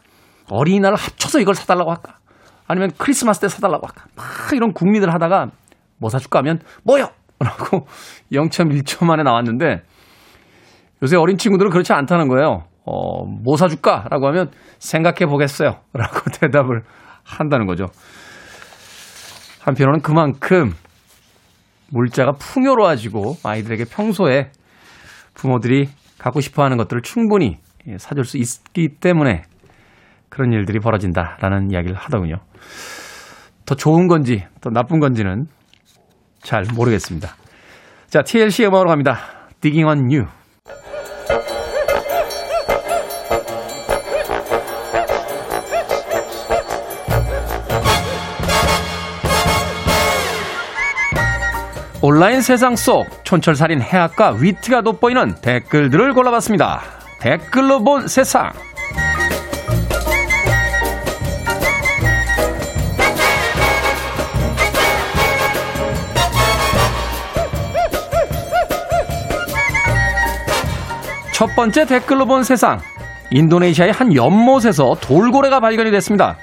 어린이날을 합쳐서 이걸 사달라고 할까? 아니면 크리스마스 때 사달라고 할까? 막 이런 국민들 하다가 뭐 사줄까 하면 뭐요? 라고 0.1초 만에 나왔는데 요새 어린 친구들은 그렇지 않다는 거예요. 어, 뭐 사줄까? 라고 하면 생각해 보겠어요. 라고 대답을 한다는 거죠. 한편으로는 그만큼 물자가 풍요로워지고 아이들에게 평소에 부모들이 갖고 싶어 하는 것들을 충분히 사줄 수 있기 때문에 그런 일들이 벌어진다라는 이야기를 하더군요. 더 좋은 건지 더 나쁜 건지는 잘 모르겠습니다. 자, TLC 음악으로 갑니다. Digging on You. 온라인 세상 속 촌철살인 해학과 위트가 돋보이는 댓글들을 골라봤습니다. 댓글로 본 세상. 첫 번째 댓글로 본 세상. 인도네시아의 한 연못에서 돌고래가 발견이 됐습니다.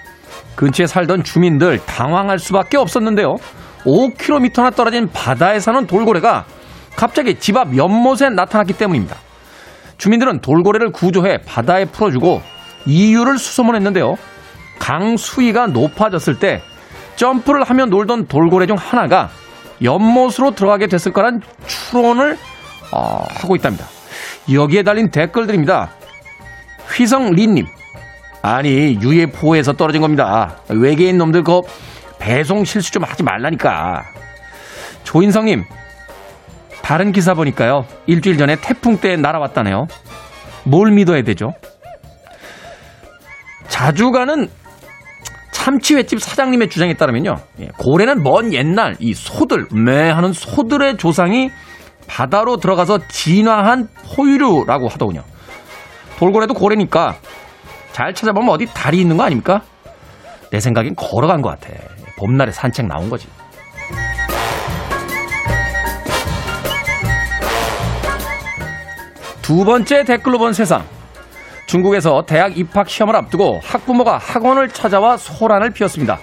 근처에 살던 주민들 당황할 수밖에 없었는데요. 5km나 떨어진 바다에 사는 돌고래가 갑자기 집 앞 연못에 나타났기 때문입니다. 주민들은 돌고래를 구조해 바다에 풀어주고 이유를 수소문했는데요. 강 수위가 높아졌을 때 점프를 하며 놀던 돌고래 중 하나가 연못으로 들어가게 됐을 거란 추론을 어, 하고 있답니다. 여기에 달린 댓글들입니다. 휘성리님. 아니, UFO에서 떨어진 겁니다. 외계인 놈들 그 배송 실수 좀 하지 말라니까. 조인성님. 다른 기사 보니까요. 일주일 전에 태풍 때 날아왔다네요. 뭘 믿어야 되죠? 자주 가는 참치횟집 사장님의 주장에 따르면요. 예, 고래는 먼 옛날 이 소들, 매 하는 소들의 조상이 바다로 들어가서 진화한 포유류라고 하더군요. 돌고래도 고래니까 잘 찾아보면 어디 다리 있는 거 아닙니까? 내 생각엔 걸어간 것 같아. 봄날에 산책 나온 거지. 두 번째 댓글로 본 세상. 중국에서 대학 입학 시험을 앞두고 학부모가 학원을 찾아와 소란을 피웠습니다.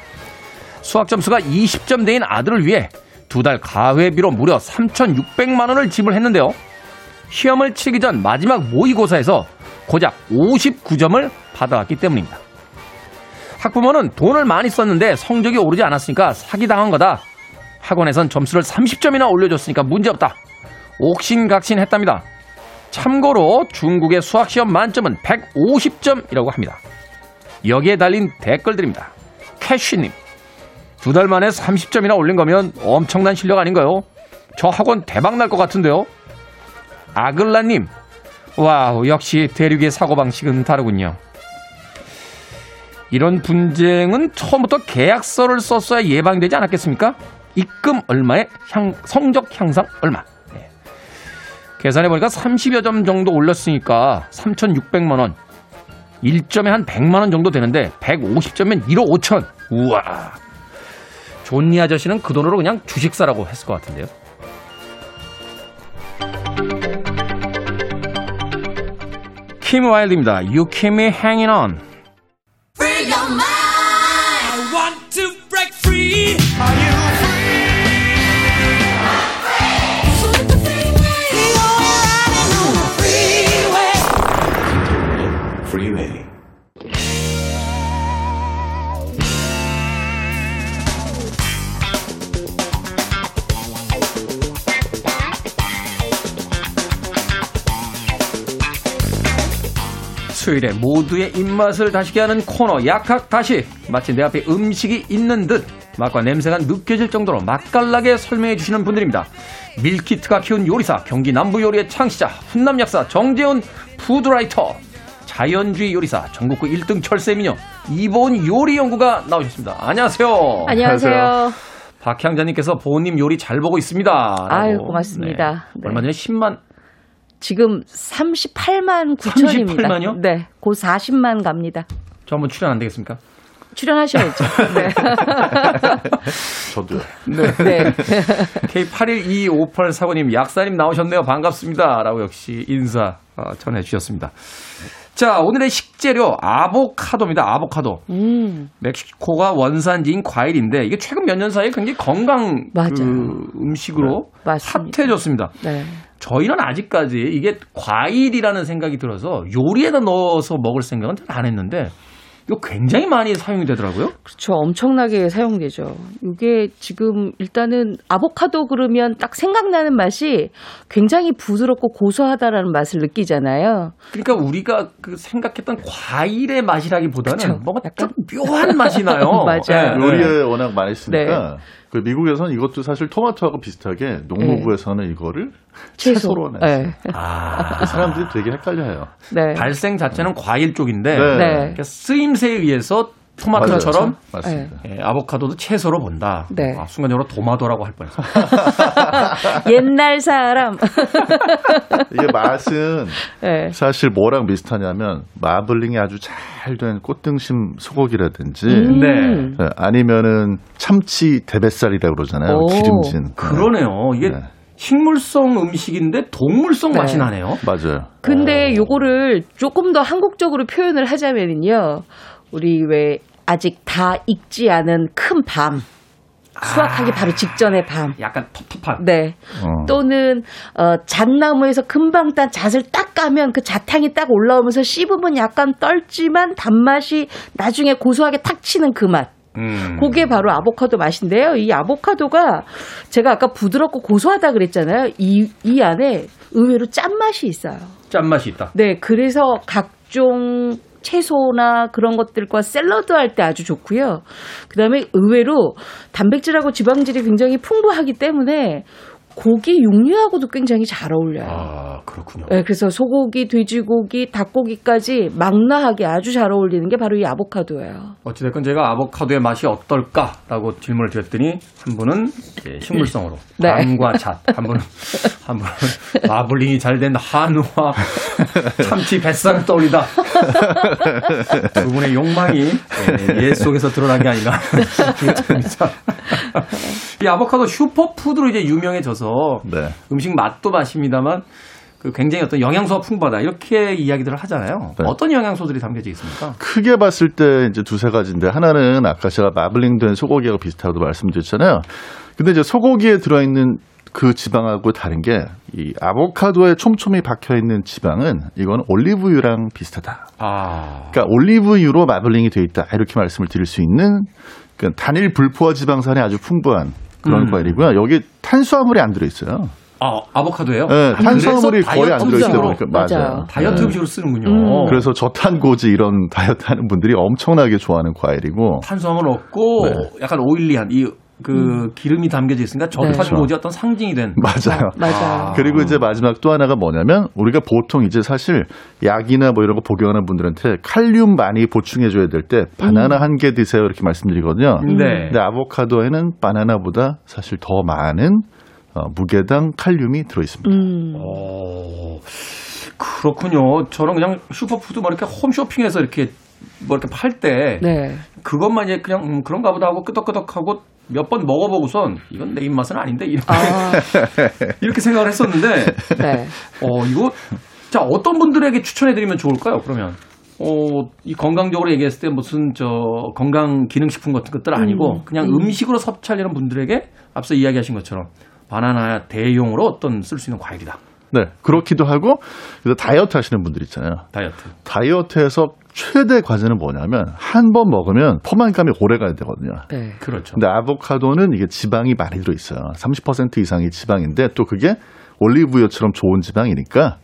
수학 점수가 20점 대인 아들을 위해 두 달 가회비로 무려 3,600만 원을 지불했는데요. 시험을 치기 전 마지막 모의고사에서 고작 59점을 받아왔기 때문입니다. 학부모는 돈을 많이 썼는데 성적이 오르지 않았으니까 사기당한 거다. 학원에선 점수를 30점이나 올려줬으니까 문제없다. 옥신각신 했답니다. 참고로 중국의 수학시험 만점은 150점이라고 합니다. 여기에 달린 댓글들입니다. 캐쉬님, 두 달 만에 30점이나 올린 거면 엄청난 실력 아닌가요? 저 학원 대박 날 것 같은데요? 아글라님, 와우, 역시 대륙의 사고방식은 다르군요. 이런 분쟁은 처음부터 계약서를 썼어야 예방되지 않았겠습니까? 입금 얼마에 향, 성적 향상 얼마. 네. 계산해보니까 30여 점 정도 올렸으니까 3,600만원. 1점에 한 100만원 정도 되는데 150점면 1억 5천. 우와. 존니 아저씨는 그 돈으로 그냥 주식 사라고 했을 것 같은데요. 킴 와일드입니다. You keep me hanging on. Your mind. 수요일에 모두의 입맛을 다시게 하는 코너 약학다식 마치 내 앞에 음식이 있는 듯 맛과 냄새가 느껴질 정도로 맛깔나게 설명해 주시는 분들입니다. 밀키트가 키운 요리사 경기 남부 요리의 창시자 훈남 약사 정재훈 food writer 자연주의 요리사 전국구 1등 절세미녀 이보은 요리 연구가 나오셨습니다. 안녕하세요. 안녕하세요. 박향자님께서 보은님 요리 잘 보고 있습니다. 아유, 고맙습니다. 네. 얼마 전에 10만 지금 38만 9천입니다. 38만 요? 네, 곧 40만 갑니다. 저 한번 출연 안 되겠습니까? 출연하셔야죠. 네. 저도요. 네. 네. K812584님, 약사님 나오셨네요. 반갑습니다. 라고 역시 인사 어, 전해주셨습니다. 자, 오늘의 식재료, 아보카도입니다. 아보카도. 음. 멕시코가 원산지인 과일인데, 이게 최근 몇 년 사이에 굉장히 건강 그 음식으로 핫해졌습니다. 네. 저희는 아직까지 이게 과일이라는 생각이 들어서 요리에다 넣어서 먹을 생각은 잘 안 했는데, 이거 굉장히 많이 사용이 되더라고요. 그렇죠. 엄청나게 사용되죠. 이게 지금 일단은 아보카도 그러면 딱 생각나는 맛이 굉장히 부드럽고 고소하다라는 맛을 느끼잖아요. 그러니까 우리가 그 생각했던 과일의 맛이라기보다는 그쵸. 뭔가 좀 묘한 맛이 나요. 맞아요. 네. 요리에 워낙 많이 쓰니까 네. 그 미국에서는 이것도 사실 토마토하고 비슷하게 농무부에서는 이거를 채소. 채소로 냈어요. 네. 아. 사람들이 되게 헷갈려해요. 네. 발생 자체는 과일 쪽인데 네. 네. 그러니까 쓰임새에 의해서 토마토처럼 맞아요. 맞습니다. 예, 아보카도도 채소로 본다. 네. 아, 순간적으로 도마도라고 할 뻔했어요. 옛날 사람. 이게 맛은 네. 사실 뭐랑 비슷하냐면 마블링이 아주 잘 된 꽃등심 소고기라든지 음. 네. 네, 아니면은 참치 대뱃살이라고 그러잖아요. 오. 기름진. 그러네요. 이게 네. 식물성 음식인데 동물성 네. 맛이 나네요. 맞아요. 근데 요거를 조금 더 한국적으로 표현을 하자면은요. 우리 왜 아직 다 익지 않은 큰 밤. 수확하기 바로 직전의 밤. 약간 텁텁한. 네. 어. 또는 어 잣나무에서 금방 딴 잣을 딱 까면 그 잣향이 딱 올라오면서 씹으면 약간 떨지만 단맛이 나중에 고소하게 탁 치는 그 맛. 음. 그게 바로 아보카도 맛인데요. 이 아보카도가 제가 아까 부드럽고 고소하다 그랬잖아요. 이, 이 안에 의외로 짠맛이 있어요. 짠맛이 있다. 네, 그래서 각종 채소나 그런 것들과 샐러드 할 때 아주 좋고요. 그다음에 의외로 단백질하고 지방질이 굉장히 풍부하기 때문에 고기 육류하고도 굉장히 잘 어울려요. 아, 그렇군요. 네, 그래서 소고기, 돼지고기, 닭고기까지 망라하게 아주 잘 어울리는 게 바로 이 아보카도예요. 어찌됐건 제가 아보카도의 맛이 어떨까라고 질문을 드렸더니 한 분은 이제 식물성으로 네. 밤과 잣, 한 분은 한 분은 마블링이 잘 된 한우와 참치 뱃살을 떠올리다. 두 분의 욕망이 예, 옛 속에서 드러난 게 아닌가. 이 아보카도 슈퍼푸드로 이제 유명해져서 네. 음식 맛도 맛입니다만 그 굉장히 어떤 영양소가 풍부하다 이렇게 이야기들을 하잖아요. 네. 어떤 영양소들이 담겨져 있습니까? 크게 봤을 때 이제 두세 가지인데 하나는 아까 제가 마블링된 소고기하고 비슷하다고 말씀드렸잖아요. 근데 이제 소고기에 들어있는 그 지방하고 다른 게 이 아보카도에 촘촘히 박혀 있는 지방은 이건 올리브유랑 비슷하다. 아, 그러니까 올리브유로 마블링이 돼 있다 이렇게 말씀을 드릴 수 있는 그 단일 불포화 지방산이 아주 풍부한 그런 음. 과일이고요. 여기 탄수화물이 안 들어 있어요. 아 아보카도예요? 네, 아, 탄수화물이 거의 안 다이어트 들어 있다 음식으로 보니까 맞아요. 맞아요. 다이어트 네. 음식으로 쓰는군요. 음. 그래서 저탄고지 이런 다이어트 하는 분들이 엄청나게 좋아하는 과일이고 탄수화물 없고 네. 약간 오일리한 이그 기름이 담겨져 있으니까 저탄고지 어떤 상징이 된 맞아요. 맞아요. 그리고 이제 마지막 또 하나가 뭐냐면 우리가 보통 이제 사실 약이나 뭐 이런 거 복용하는 분들한테 칼륨 많이 보충해 줘야 될 때 바나나 한개 드세요 이렇게 말씀드리거든요. 네. 근데 아보카도에는 바나나보다 사실 더 많은 어, 무게당 칼륨이 들어 있습니다. 음. 어, 그렇군요. 저는 그냥 슈퍼푸드 뭐 이렇게 홈쇼핑에서 이렇게 뭐 이렇게 팔때 네. 그것만 이제 그냥 음, 그런가 보다 하고 끄덕끄덕하고 몇 번 먹어보고선 이건 내 입맛은 아닌데 이렇게, 아, 이렇게 생각을 했었는데 네. 어 이거 자 어떤 분들에게 추천해드리면 좋을까요? 그러면 어, 이 건강적으로 얘기했을 때 무슨 저 건강 기능식품 같은 것들 아니고 음, 그냥 음. 음. 식으로 섭취하려는 분들에게 앞서 이야기하신 것처럼 바나나 대용으로 어떤 쓸 수 있는 과일이다. 네, 그렇기도 하고 그래서 다이어트 하시는 분들 있잖아요. 다이어트. 다이어트에서 최대 과제는 뭐냐면 한 번 먹으면 포만감이 오래 가야 되거든요. 네. 그렇죠. 근데 아보카도는 이게 지방이 많이 들어 있어요. 30% 이상이 지방인데 또 그게 올리브유처럼 좋은 지방이니까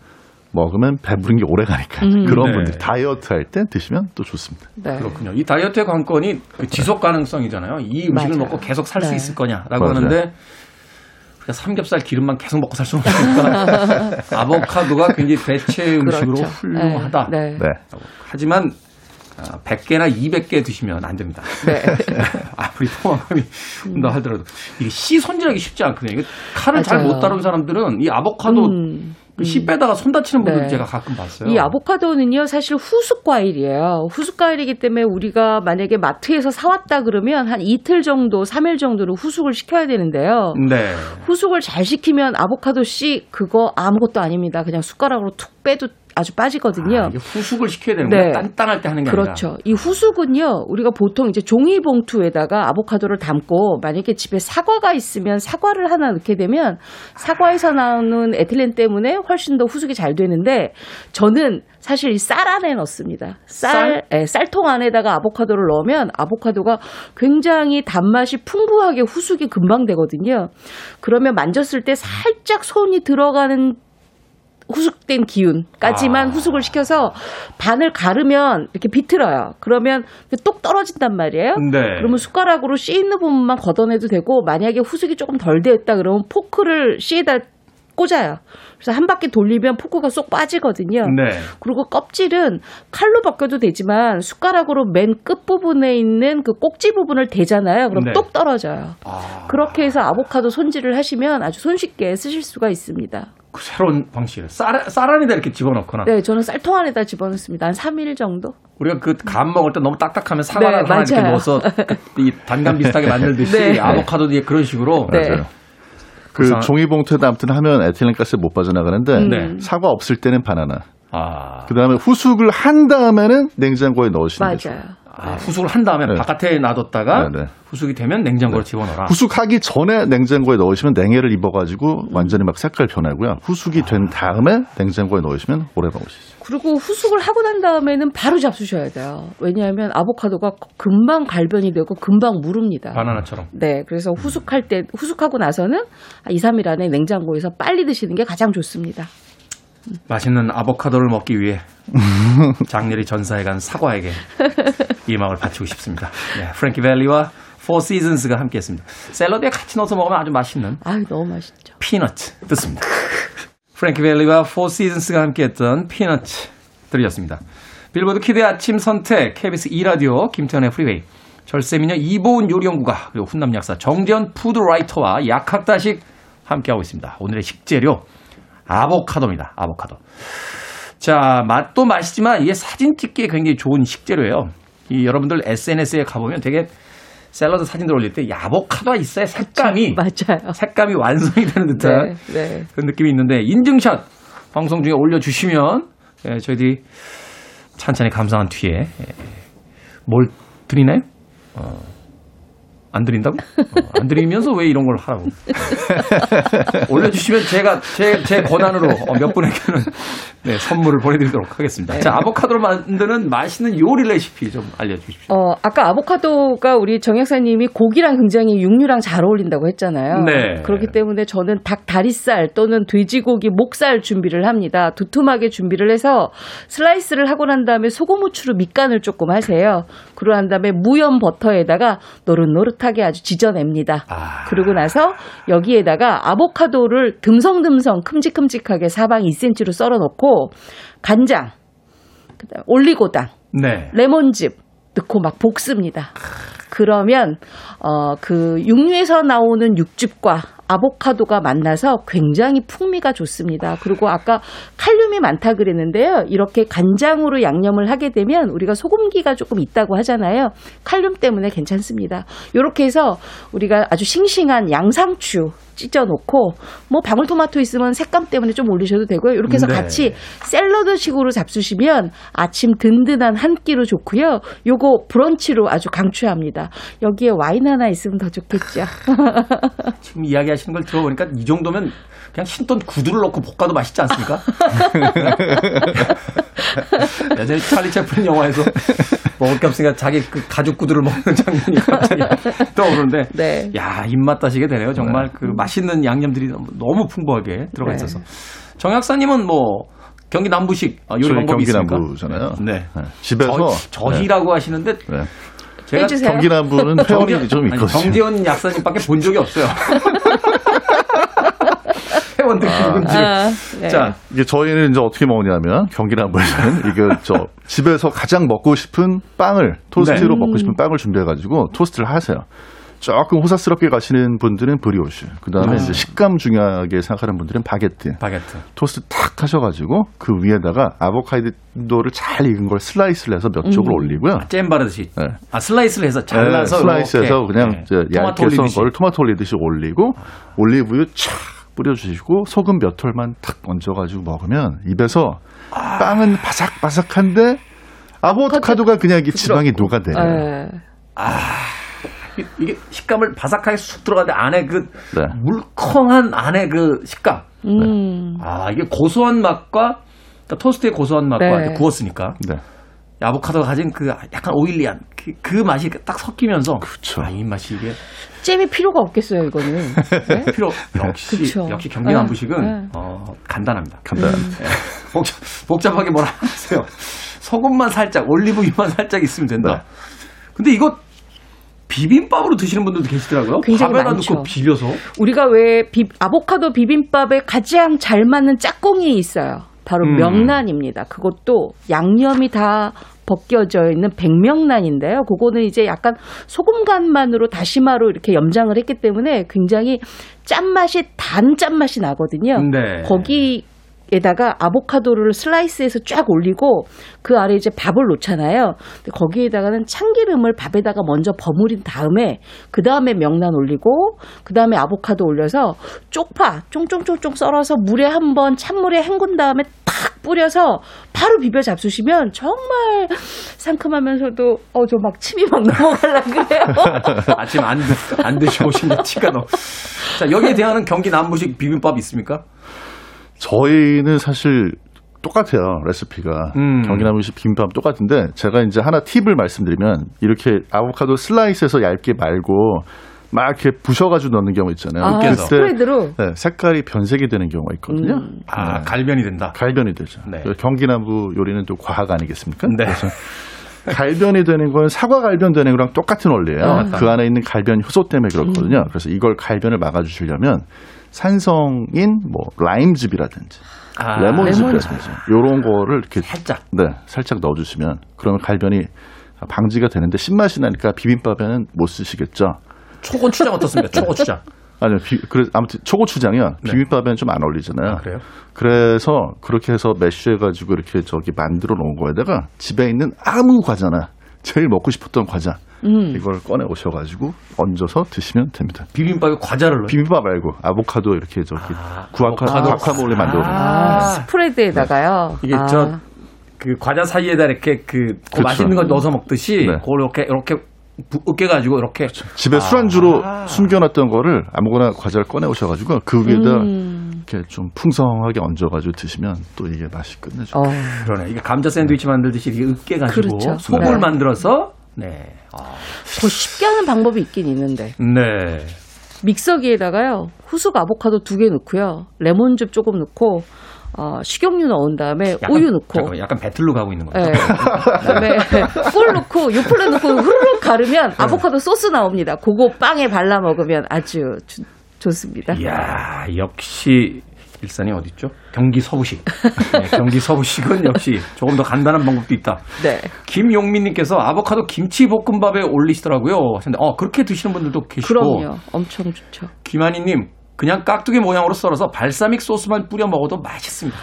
먹으면 배부른 게 오래 가니까 음. 그런 네. 분들 다이어트 할 때 드시면 또 좋습니다. 네. 그렇군요. 이 다이어트의 관건이 그 지속 가능성이잖아요. 이 음식을 맞아요. 먹고 계속 살수 네. 있을 거냐라고 맞아요. 하는데 우리가 삼겹살 기름만 계속 먹고 살 수는 없으니까 아보카도가 굉장히 대체 음식으로 그렇죠. 훌륭하다. 네. 네. 네. 하지만 아, 100개나 200개 드시면 안 됩니다. 네. 아무리 포만감이 더 하더라도 이게 씨 손질하기 쉽지 않거든요. 이게 칼을 잘. 못 다루는 사람들은 이 아보카도 음. 씨 빼다가 손 다치는 분들 네. 제가 가끔 봤어요. 이 아보카도는요, 사실 후숙 과일이에요. 후숙 과일이기 때문에 우리가 만약에 마트에서 사왔다 그러면 한 이틀 정도, 3일 정도는 후숙을 시켜야 되는데요. 네. 후숙을 잘 시키면 아보카도 씨 그거 아무것도 아닙니다. 그냥 숟가락으로 툭 빼도 아주 빠지거든요. 아, 후숙을 시켜야 되는 거예요. 단단할 때 하는 게 아니라. 그렇죠. 이 후숙은요, 우리가 보통 이제 종이 봉투에다가 아보카도를 담고 만약에 집에 사과가 있으면 사과를 하나 넣게 되면 사과에서 나오는 에틸렌 때문에 훨씬 더 후숙이 잘 되는데 저는 사실 이 쌀 안에 넣습니다. 쌀, 쌀? 예, 쌀통 안에다가 아보카도를 넣으면 아보카도가 굉장히 단맛이 풍부하게 후숙이 금방 되거든요. 그러면 만졌을 때 살짝 손이 들어가는 후숙된 기운까지만 아. 후숙을 시켜서 반을 가르면 이렇게 비틀어요. 그러면 똑 떨어진단 말이에요. 네. 그러면 숟가락으로 씨 있는 부분만 걷어내도 되고 만약에 후숙이 조금 덜 되었다 그러면 포크를 씨에다 꽂아요. 그래서 한 바퀴 돌리면 포크가 쏙 빠지거든요. 네. 그리고 껍질은 칼로 벗겨도 되지만 숟가락으로 맨 끝부분에 있는 그 꼭지 부분을 대잖아요. 그럼 네. 똑 떨어져요. 아, 그렇게 해서 아보카도 손질을 하시면 아주 손쉽게 쓰실 수가 있습니다. 그 새로운 방식이에요. 쌀, 쌀 안에다 이렇게 집어넣거나. 네, 저는 쌀통 안에다 집어넣습니다. 한 3일 정도? 우리가 그 감 먹을 때 너무 딱딱하면 사과를 네, 하나 이렇게 맞아요. 넣어서 그- 이 단감 비슷하게 만들듯이 네. 아보카도도 이제 그런 식으로 네. 맞아요. 그 그래서- 종이봉투에다 아무튼 하면 에틸렌가스 못 빠져나가는데 네. 사과 없을 때는 바나나. 아, 그 다음에 후숙을 한 다음에는 냉장고에 넣으시는 게 좋아요. 맞아요. 아, 후숙을 한 다음에 네. 바깥에 놔뒀다가 네, 네. 후숙이 되면 냉장고로 집어넣어라. 후숙하기 전에 냉장고에 넣으시면 냉해를 입어가지고 완전히 막 색깔 변하고요. 후숙이 된 다음에 냉장고에 넣으시면 오래 먹으시죠. 그리고 후숙을 하고 난 다음에는 바로 잡수셔야 돼요. 왜냐하면 아보카도가 금방 갈변이 되고 금방 무릅니다. 바나나처럼. 네, 그래서 후숙할 때, 후숙하고 나서는 한 2, 3일 안에 냉장고에서 빨리 드시는 게 가장 좋습니다. 맛있는 아보카도를 먹기 위해 장렬히 전사해 간 사과에게 이 마음을 바치고 싶습니다. 네, 프랭키 밸리와 포 시즌스가 함께했습니다. 샐러드에 같이 넣어서 먹으면 아주 맛있는 아유, 너무 맛있죠. Peanuts 듣습니다. 프랭키 밸리와 포 시즌스가 함께했던 Peanuts 들으셨습니다. 빌보드 Kid의 아침 선택 KBS 2 라디오 김태훈의 Freeway 절세미녀 이보은 요리연구가 그리고 훈남 약사 정재현 푸드라이터와 약학다식 함께하고 있습니다. 오늘의 식재료 아보카도입니다. 아보카도. 자, 맛도 맛이지만 이게 사진 찍기에 굉장히 좋은 식재료예요. 이 여러분들 SNS에 가보면 되게 샐러드 사진들 올릴 때이 아보카도가 있어야 색감이 맞아요. 색감이 완성이 되는 듯한 네, 네. 그런 느낌이 있는데 인증샷 방송 중에 올려주시면 예, 저희들이 찬찬히 감사한 뒤에 예, 뭘 드리나요? 어, 안 드린다고? 어, 안 드리면서 왜 이런 걸 하라고? 올려주시면 제가 제, 제 권한으로 어, 몇 분에게는 네, 선물을 보내드리도록 하겠습니다. 자, 아보카도로 만드는 맛있는 요리 레시피 좀 알려주십시오. 어, 아까 아보카도가 우리 정 약사님이 고기랑 굉장히 육류랑 잘 어울린다고 했잖아요. 네. 그렇기 때문에 저는 닭 다리살 또는 돼지고기 목살 준비를 합니다. 두툼하게 준비를 해서 슬라이스를 하고 난 다음에 소금 후추로 밑간을 조금 하세요. 그러고 난 다음에 무염 버터에다가 노릇노릇 하게 아주 지져냅니다. 그러고 나서 여기에다가 아보카도를 듬성듬성 큼직큼직하게 사방 2cm로 썰어 놓고 간장, 그다음 올리고당, 네. 레몬즙 넣고 막 볶습니다. 그러면 어 그 육류에서 나오는 육즙과 아보카도가 만나서 굉장히 풍미가 좋습니다. 그리고 아까 칼륨이 많다 그랬는데요. 이렇게 간장으로 양념을 하게 되면 우리가 소금기가 조금 있다고 하잖아요. 칼륨 때문에 괜찮습니다. 이렇게 해서 우리가 아주 싱싱한 양상추 찢어 놓고 뭐 방울토마토 있으면 색감 때문에 좀 올리셔도 되고요. 이렇게 해서 네. 같이 샐러드식으로 잡수시면 아침 든든한 한 끼로 좋고요. 요거 브런치로 아주 강추합니다. 여기에 와인 하나 있으면 더 좋겠죠. 지금 이야기하시는 걸 들어보니까 이 정도면 그냥 신던 구두를 넣고 볶아도 맛있지 않습니까? 예전에 찰리 채플린 영화에서 먹을 게 없으니까 자기 그 가죽 구두를 먹는 장면이 갑자기 떠오르는데 네. 야 입맛 다시게 되네요. 정말 그 맛있는 양념들이 너무, 풍부하게 들어가 네. 있어서 정 약사님은 뭐 경기 남부식 어, 요리 저희 방법이 경기 있습니까? 남부잖아요. 네. 집에서 저, 저희라고 하시는데 네. 제가 해주세요. 경기 남부는 회원이 좀 있거든요. 정재훈 약사님밖에 본 적이 없어요. 회원들이 누군지. 아, 네. 자, 이게 저희는 이제 어떻게 먹냐면 경기 남부에서는 이게 저 집에서 가장 먹고 싶은 빵을 토스트로 네. 먹고 싶은 빵을 준비해가지고 토스트를 하세요. 조금 호사스럽게 가시는 분들은 브리오슈. 그다음에 아. 이제 식감 중요하게 생각하는 분들은 바게트. 바게트. 토스트 탁 하셔가지고 그 위에다가 아보카도를 잘 익은 걸 슬라이스를 해서 몇 쪽을 음. 올리고요. 잼 바르듯이. 네. 아 슬라이스를 해서 잘라서 네, 슬라이스해서. 그냥 네. 얇게 썬. 거를 토마토 올리듯이 올리고 올리브유 촥 뿌려주시고 소금 몇 톨만 탁 얹어가지고 먹으면 입에서 빵은 바삭바삭한데 아보카도가 그냥 이게 지방이 녹아내요. 예. 이- 이게 식감을 바삭하게 쑥 들어가는데 안에 그 네. 물컹한 안에 그 식감. 음. 아 이게 고소한 맛과 그러니까 토스트의 고소한 맛과 네. 구웠으니까 네. 아보카도가 가진 그 약간 오일리한 그, 그 맛이 딱 섞이면서 그쵸. 아, 이 맛이 이게 잼이 필요가 없겠어요, 이거는. 네? 필요 역시 그쵸. 역시 경기 네. 남부식은 네. 어, 간단합니다. 간단합니다. 예. 복잡, 복잡하게 뭐라 하세요. 소금만 살짝 올리브유만 살짝 있으면 된다. 근데 이거 비빔밥으로 드시는 분들도 계시더라고요. 굉장히 밥에다 많죠. 넣고 비벼서. 우리가 왜 비- 아보카도 비빔밥에 가장 잘 맞는 짝꿍이 있어요. 바로 음. 명란입니다. 그것도 양념이 다 벗겨져 있는 백명란인데요. 그거는 이제 약간 소금 간만으로 다시마로 이렇게 염장을 했기 때문에 굉장히 짠맛이 단 짠맛이 나거든요. 네. 거기 에다가 아보카도를 슬라이스해서 쫙 올리고 그 아래 이제 밥을 놓잖아요. 근데 거기에다가는 참기름을 밥에다가 먼저 버무린 다음에 그 다음에 명란 올리고 그 다음에 아보카도 올려서 쪽파 쫑쫑쫑쫑 썰어서 물에 한번 찬물에 헹군 다음에 탁 뿌려서 바로 비벼 잡수시면 정말 상큼하면서도 어 저 막 침이 막 넘어갈라 그래요. 아침 안, 드- 안게 티가 나. 자, 여기에 대한 경기 남부식 비빔밥 있습니까? 저희는 사실 똑같아요 레시피가 음. 경기남식 비빔밥 똑같은데 제가 이제 하나 팁을 말씀드리면 이렇게 아보카도 슬라이스해서 얇게 말고 막 이렇게 부셔가지고 넣는 경우 있잖아요. 아, 그때 스프레드로? 네, 색깔이 변색이 되는 경우가 있거든요. 음. 아, 갈변이 된다. 갈변이 되죠. 네. 경기남부 요리는 또 과학 아니겠습니까? 네. 그래서 갈변이 되는 건 사과 갈변 되는 거랑 똑같은 원리예요. 아. 그 안에 있는 갈변 효소 때문에 그렇거든요. 그래서 이걸 갈변을 막아주시려면 산성인 뭐 라임즙이라든지 아, 레몬즙이라든지 이런 거를 이렇게 살짝. 네 살짝 넣어주시면 그러면 갈변이 방지가 되는데 신맛이 나니까 비빔밥에는 못 쓰시겠죠. 초고추장 어떻습니까? 초고추장. 아니요, 비, 그래, 아무튼 초고추장이요. 네. 비빔밥에는 좀 안 어울리잖아요. 아, 그래요? 그래서 그렇게 해서 매쉬해가지고 이렇게 저기 만들어 놓은 거에다가 집에 있는 아무 과자나 제일 먹고 싶었던 과자 음. 이걸 꺼내 오셔가지고 얹어서 드시면 됩니다. 비빔밥에 과자를 넣어요. 비빔밥 말고 아보카도 이렇게 저기 구아카 아보카도. 과카몰레 만들어 놓은 거. 아, 스프레드에다가요. 이게 아. 저그 과자 사이에다 이렇게 그, 그. 맛있는 거 넣어서 먹듯이 네. 그걸 이렇게 으깨가지고 이렇게 집에 술안주로 숨겨놨던 거를 아무거나 과자를 꺼내 오셔가지고 그 위에다 음. 이렇게 좀 풍성하게 얹어가지고 드시면 또 이게 맛이 끝내죠. 어. 그러네. 이게 감자 샌드위치 만들듯이 이렇게 으깨가지고 그렇죠. 속을 네. 만들어서 네. 아, 더 쉽게 하는 방법이 있긴 있는데 네. 믹서기에다가요 후숙 아보카도 두 개 넣고요 레몬즙 조금 넣고 어, 식용유 넣은 다음에 약간, 우유 넣고 잠깐만, 약간 배틀로 가고 있는 거죠. 네. 그다음에 꿀 넣고 요플레 넣고 후루룩 가르면 아보카도 소스 나옵니다. 그거 빵에 발라 먹으면 아주 주- 좋습니다. 이야, 역시 일산이 어디 있죠? 경기 서부식. 네, 경기 서부식은 역시 조금 더 간단한 방법도 있다. 네. 김용민님께서 아보카도 김치 볶음밥에 올리시더라고요. 하셨는데, 어 그렇게 드시는 분들도 계시고. 그럼요. 엄청 좋죠. 김한희님 그냥 깍두기 모양으로 썰어서 발사믹 소스만 뿌려 먹어도 맛있습니다.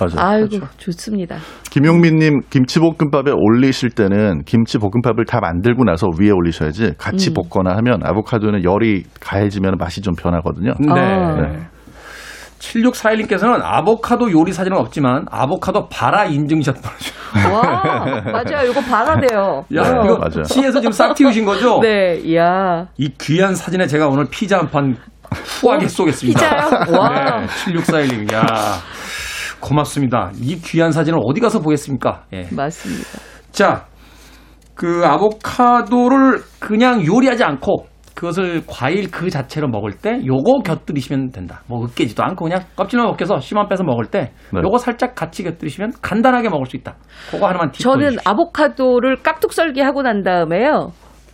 맞아요. 아이고 그렇죠. 좋습니다. 김용민님 김치볶음밥에 올리실 때는 김치볶음밥을 다 만들고 나서 위에 올리셔야지 같이 음. 볶거나 하면 아보카도는 열이 가해지면 맛이 좀 변하거든요. 네. 아. 7641님께서는 아보카도 요리 사진은 없지만 아보카도 바라 인증샷 보내주셨어요. 와 맞아요. 이거 봐라돼요. 야, 네, 이거 맞아요. 시에서 지금 싹 틔우신 거죠? 네, 이야. 이 귀한 사진에 제가 오늘 피자 한 판 후하게 쏘겠습니다. 피자요? 와. 네, 7641님. 야 고맙습니다. 이 귀한 사진을 어디 가서 보겠습니까? 예. 맞습니다. 자, 그 아보카도를 그냥 요리하지 않고 그것을 과일 그 자체로 먹을 때 요거 곁들이시면 된다. 뭐 으깨지도 않고 그냥 껍질만 벗겨서 씨만 빼서 먹을 때 네. 요거 살짝 같이 곁들이시면 간단하게 먹을 수 있다. 그거 하나만 팁 저는 보내주십시오. 아보카도를 깍둑 썰기 하고 난 다음에요.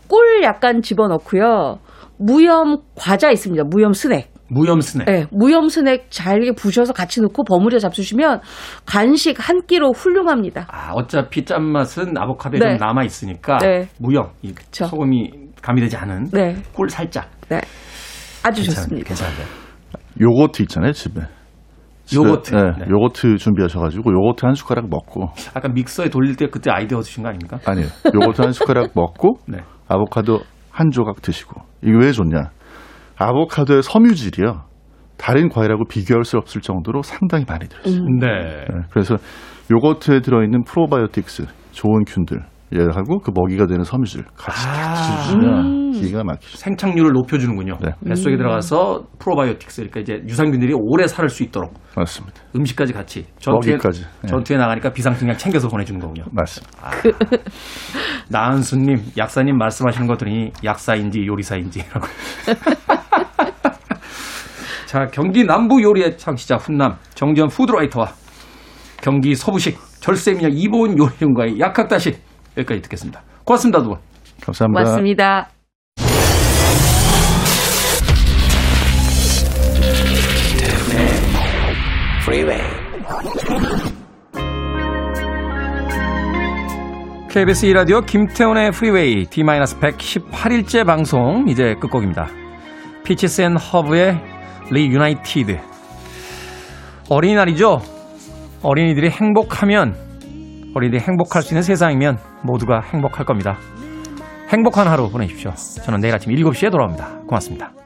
꿀 약간 집어넣고요. 무염 과자 있습니다. 무염 스낵. 무염 스낵. 네, 무염 스낵 잘게 부셔서 같이 넣고 버무려 잡수시면 간식 한 끼로 훌륭합니다. 아, 어차피 짠맛은 아보카도에 네. 좀 남아 있으니까 네. 무염, 이. 소금이 가미되지 않은 네. 꿀 살짝. 네. 아주 괜찮- 좋습니다. 괜찮은데. 요거트 있잖아요, 집에. 요거트. 네, 네. 요거트 준비하셔가지고 요거트 한 숟가락 먹고 아까 믹서에 돌릴 때 그때 아이디어 주신 거 아닙니까? 아니요. 요거트 한 숟가락 먹고 네. 아보카도 한 조각 드시고 이게 왜 좋냐? 아보카도의 섬유질이요. 다른 과일하고 비교할 수 없을 정도로 상당히 많이 들어있어요. 네. 네, 그래서 요거트에 들어있는 프로바이오틱스 좋은 균들 얘하고 그 먹이가 되는 섬유질 같이 아. 같이 주시면 기가 막히죠. 생착률을 높여주는군요. 네. 뱃속에 들어가서 프로바이오틱스, 그러니까 이제 유산균들이 오래 살을 수 있도록 맞습니다. 음식까지 같이 전투에, 먹이까지. 네. 전투에 나가니까 비상식량 챙겨서 보내주는 거군요. 맞습니다. 나은수님, 약사님 말씀하시는 거 들으니 약사인지 요리사인지라고. 자, 경기 남부 요리의 창시자 훈남 정지현 푸드라이터와 경기 서부식 절세미녀 이보은 요리연구가의 약학다식 여기까지 듣겠습니다. 고맙습니다, 두 분. 감사합니다. 고맙습니다. KBS 2라디오 김태훈의 프리웨이 D-118일째 방송 이제 끝곡입니다. Peaches and Herb의 Reunited 어린이날이죠. 어린이들이 행복하면 어린이들이 행복할 수 있는 세상이면 모두가 행복할 겁니다. 행복한 하루 보내십시오. 저는 내일 아침 7시에 돌아옵니다. 고맙습니다.